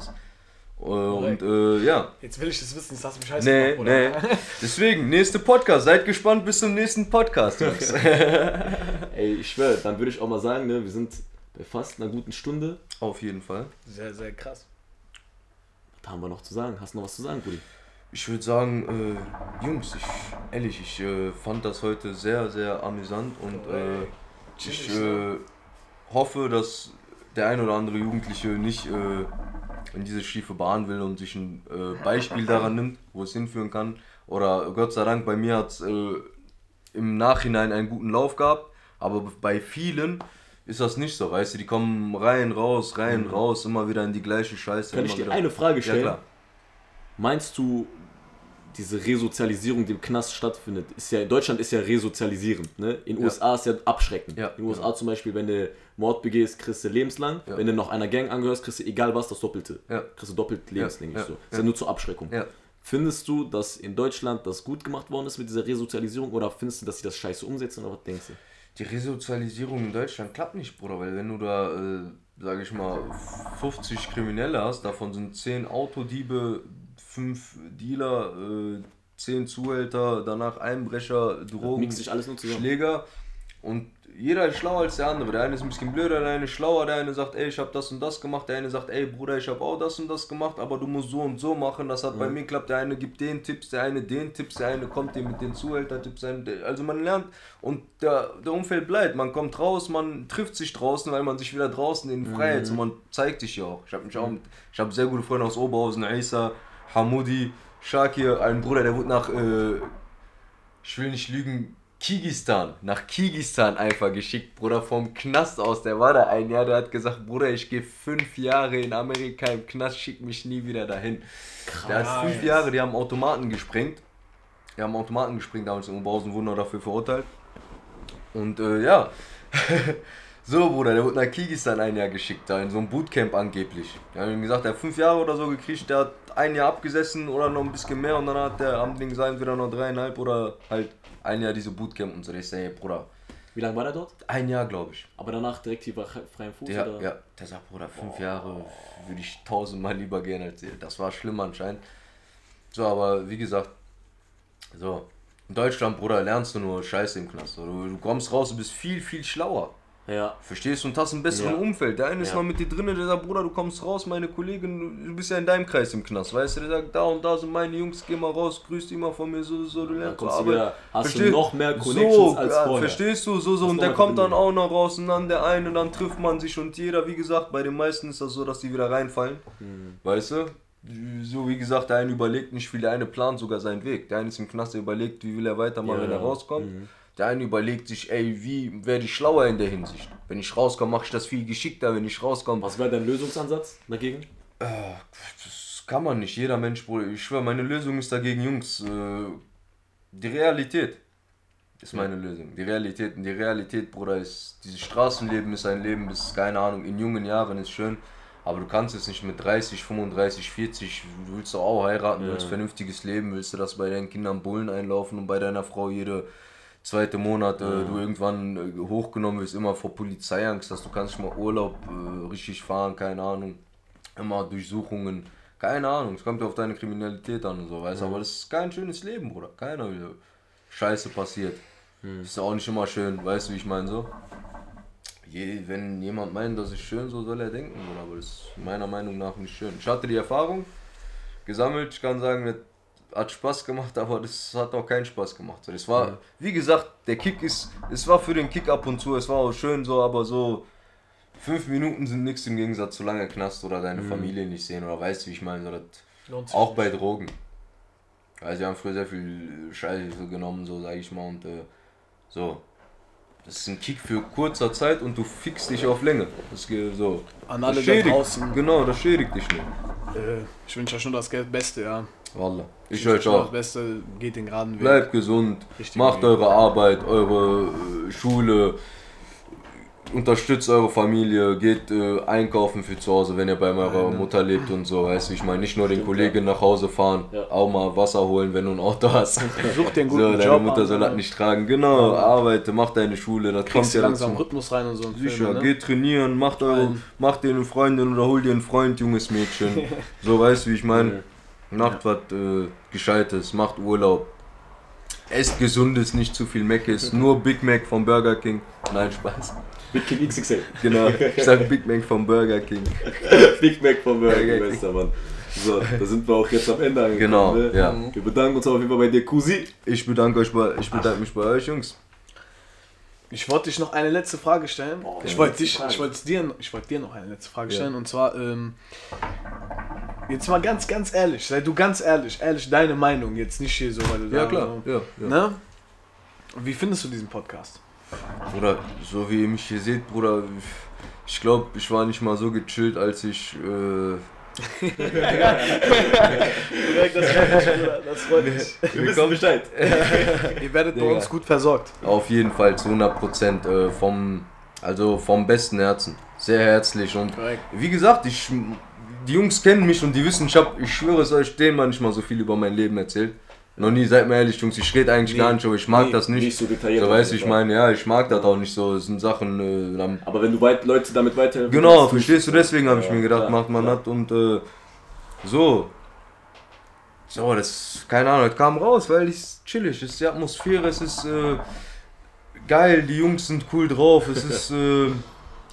Äh, Und äh, ja, Jetzt will ich das wissen, jetzt hast du mich scheiße nee, gemacht, nee. Bruder. Deswegen, nächste Podcast, seid gespannt bis zum nächsten Podcast. Jungs. Ey, ich schwöre, dann würde ich auch mal sagen, ne, wir sind bei fast einer guten Stunde. auf jeden Fall. Sehr, sehr krass. Was haben wir noch zu sagen? Hast du noch was zu sagen, Brudi? Ich würde sagen, äh, Jungs, ich, ehrlich, ich äh, fand das heute sehr, sehr amüsant und äh, ich äh, hoffe, dass der ein oder andere Jugendliche nicht äh, in diese schiefe Bahn will und sich ein äh, Beispiel daran nimmt, wo es hinführen kann. Oder Gott sei Dank, bei mir hat es äh, im Nachhinein einen guten Lauf gehabt. Aber bei vielen ist das nicht so, weißt du, die kommen rein, raus, rein, raus, immer wieder in die gleiche Scheiße. Kann ich dir wieder. eine Frage stellen? Ja, klar. Meinst du, diese Resozialisierung, die im Knast stattfindet, ist ja in Deutschland ist ja resozialisierend, ne? In den USA ist ja abschreckend. Ja, in den USA genau. zum Beispiel, wenn du Mord begehst, kriegst du lebenslang. Ja. Wenn du noch einer Gang angehörst, kriegst du egal was, das Doppelte. Ja. Kriegst du doppelt lebenslänglich ja, so. Ist ja. ja nur zur Abschreckung. Ja. Findest du, dass in Deutschland das gut gemacht worden ist mit dieser Resozialisierung oder findest du, dass sie das scheiße umsetzen oder was denkst du? Die Resozialisierung in Deutschland klappt nicht, Bruder, weil wenn du da, äh, sag ich mal, 50 Kriminelle hast, davon sind 10 Autodiebe, 5 Dealer, äh, 10 Zuhälter, danach Einbrecher, Drogen. Schläger und jeder ist schlauer als der andere. Der eine ist ein bisschen blöder, der eine ist schlauer, der eine sagt, ey, ich habe das und das gemacht, der eine sagt, ey, Bruder, ich habe auch das und das gemacht, aber du musst so und so machen, das hat bei mir geklappt. Der eine gibt den Tipps, der eine den Tipps, der eine kommt dir mit den Zuhälter-Tipps. Also man lernt und der, der Umfeld bleibt. Man kommt raus, man trifft sich draußen, weil man sich wieder draußen in Freiheit und man zeigt sich ja auch. Ich habe mich auch, mit- ich habe sehr gute Freunde aus Oberhausen, Isa, Hamudi, Shakir, ein Bruder, der wurde nach äh, ich will nicht lügen, Kirgistan, nach Kirgistan einfach geschickt, Bruder, vom Knast aus. Der war da ein Jahr, der hat gesagt, Bruder, ich gehe fünf Jahre in Amerika im Knast, schick mich nie wieder dahin. Der hat fünf Jahre, die haben Automaten gesprengt. Die haben Automaten gesprengt, damals in Oberhausen wurden auch dafür verurteilt. Und äh, ja, so Bruder, der wurde nach Kirgistan ein Jahr geschickt, da in so ein Bootcamp angeblich. Die haben ihm gesagt, er hat fünf Jahre oder so gekriegt, der hat ein Jahr abgesessen oder noch ein bisschen mehr und dann hat der am Ding gesagt, entweder noch dreieinhalb oder halt ein Jahr diese Bootcamp und so. Ich sage, ey Bruder, Wie lange war der dort? ein Jahr glaube ich. Aber danach direkt hier bei freiem Fuß? Der, oder? ja, der sagt, Bruder, fünf Jahre würde ich tausendmal lieber gehen als ihr. Das war schlimm anscheinend. So, aber wie gesagt, so, in Deutschland, Bruder, lernst du nur Scheiße im Knast. Du, du kommst raus, du bist viel, viel schlauer. Ja. Verstehst du? Und hast ein besseres Ja. Umfeld. Der eine ist Ja. noch mit dir drin, der sagt, Bruder, du kommst raus, meine Kollegin, du bist ja in deinem Kreis im Knast, weißt du? Der sagt, da und da sind meine Jungs, geh mal raus, grüß die mal von mir, so, so, du lernst du wieder, hast Versteh- du noch mehr Connections so, als vorher. Verstehst du? So, so. Hast Und der kommt dann auch noch raus und dann der eine, dann trifft man sich und jeder, wie gesagt, bei den meisten ist das so, dass die wieder reinfallen. Mhm. Weißt du? So wie gesagt, der eine überlegt nicht viel, der eine plant sogar seinen Weg. Der eine ist im Knast, der überlegt, wie will er weitermachen, Ja, wenn er rauskommt. Mhm. Der eine überlegt sich, ey, wie werde ich schlauer in der Hinsicht? Wenn ich rauskomme, mache ich das viel geschickter, wenn ich rauskomme. Was wäre dein Lösungsansatz dagegen? Das kann man nicht, jeder Mensch, Bruder. Ich schwöre, meine Lösung ist dagegen, Jungs. Äh, die Realität ist meine Lösung. Die Realität. Die Realität, Bruder, ist, dieses Straßenleben ist ein Leben, ist keine Ahnung, in jungen Jahren ist schön. Aber du kannst jetzt nicht mit 30, 35, 40, du willst doch auch heiraten, Ja. willst vernünftiges Leben, willst du, dass bei deinen Kindern Bullen einlaufen und bei deiner Frau jede zweite Monat äh, du irgendwann äh, hochgenommen wirst, immer vor Polizeiangst, dass du kannst nicht mal Urlaub äh, richtig fahren, keine Ahnung. Immer Durchsuchungen, keine Ahnung, es kommt ja auf deine Kriminalität an und so, weißt du, aber das ist kein schönes Leben, Bruder. Keiner will Scheiße passiert. Ist ja auch nicht immer schön, weißt du, wie ich meine so? Je, wenn jemand meint, das ist schön, so soll er denken, Bruder, aber das ist meiner Meinung nach nicht schön. Ich hatte die Erfahrung gesammelt, ich kann sagen, das hat Spaß gemacht, aber das hat auch keinen Spaß gemacht. Das war, wie gesagt, der Kick ist, es war für den Kick ab und zu, es war auch schön so, aber so, Fünf Minuten sind nichts im Gegensatz zu lange Knast oder deine Familie nicht sehen oder weißt du, wie ich meine. Das, sich auch nicht. bei Drogen. Also wir haben früher sehr viel Scheiße genommen, so sage ich mal, und äh, so. Das ist ein Kick für kurzer Zeit und du fixst dich auf Länge. Das geht so. An Das alle da schädigt- draußen. Genau, das schädigt dich nicht. Äh, ich wünsche euch nur das Beste, ja. Wallah. Ich euch auch. Das Beste, geht den geraden Weg. Bleibt gesund, Richtig macht Weg. eure Arbeit, eure äh, Schule, unterstützt eure Familie, geht äh, einkaufen für zu Hause, wenn ihr bei eurer Mutter lebt und so, weißt du, ich meine, nicht nur den Stimmt, Kollegen nach Hause fahren, Ja. auch mal Wasser holen, wenn du ein Auto hast. Such dir einen so, guten deine Job Mutter soll ja. das nicht tragen. Genau, arbeite, mach deine Schule, das kommt Kriegst du ja langsam dazu. Rhythmus rein und so. Sicher, Film, ne? geht trainieren, macht, eure, macht dir eine Freundin oder hol dir einen Freund, junges Mädchen. so, weißt du, wie ich meine? Macht was äh, Gescheites, macht Urlaub. Esst gesundes, nicht zu viel Meckes, nur Big Mac vom Burger King. Nein, Spaß. Big King XXL. Genau, ich sag Big Mac vom Burger King. Big Mac von Burger King. bester Mann. So, da sind wir auch jetzt am Ende angekommen. Genau, ne? ja. Wir bedanken uns auf jeden Fall bei dir, Kusi. Ich bedanke, euch bei, ich bedanke mich bei euch, Jungs. Ich wollte dich noch eine letzte Frage stellen. Oh, ich ja, wollte dich, Frage. ich wollte dir, ich wollte dir noch eine letzte Frage Ja. stellen und zwar, ähm, Jetzt mal ganz, ganz ehrlich, sei du ganz ehrlich, ehrlich, deine Meinung, jetzt nicht hier so, weil du Ja, da- klar. Ja, ja. Ne? Wie findest du diesen Podcast? Bruder, so wie ihr mich hier seht, Bruder, ich glaube, ich war nicht mal so gechillt, als ich. Äh, Das freut mich. Wir wissen Bescheid. Ihr werdet bei uns gut versorgt. auf jeden Fall zu 100 Prozent äh, vom, also vom besten Herzen. Sehr herzlich und wie gesagt, ich, die Jungs kennen mich und die wissen, ich, hab, ich schwöre es euch, denen manchmal so viel über mein Leben erzählt. Noch nie, seid mir ehrlich, Jungs, ich rede eigentlich Nee, gar nicht, aber ich mag nee, das nicht. Nicht so detailliert. So weißt du, ich meine, ja, ich mag das auch nicht so. Es sind Sachen, äh, dann Aber wenn du weit Leute damit weiterhelfen Genau, verstehst du, deswegen habe ich Ja, mir gedacht, klar, macht man das und äh, so. So, das, keine Ahnung, das kam raus, weil es chillig ist, die Atmosphäre, es ist äh, geil, die Jungs sind cool drauf, es ist äh,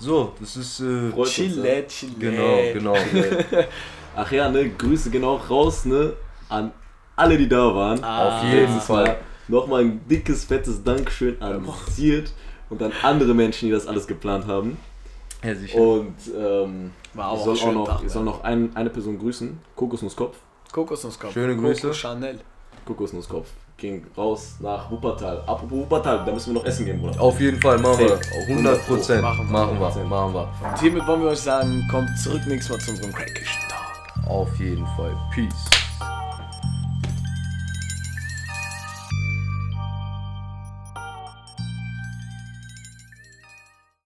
so, das ist äh. Chille, chille. genau, genau. Ach ja, ne, Grüße genau raus, ne, an alle, die da waren. Ah, Auf jeden Fall. Mal Nochmal ein dickes, fettes Dankeschön an Siert und an andere Menschen, die das alles geplant haben. Ja, sicher. Und ähm, War ich auch soll ein auch noch, Tag, ich soll noch ein, eine Person grüßen. Kokosnusskopf. Kokosnusskopf. Schöne Grüße. Coco Chanel. Kokosnusskopf. Ging raus nach Wuppertal. Apropos Wuppertal, da müssen wir noch essen gehen, Bruder. Auf jeden Fall, machen wir. Safe. 100 Prozent. Machen wir, Machen wir, 100%. machen wir. Und hiermit wollen wir euch sagen, kommt zurück nächstes Mal zu unserem Crackischen Talk. Auf jeden Fall. Peace.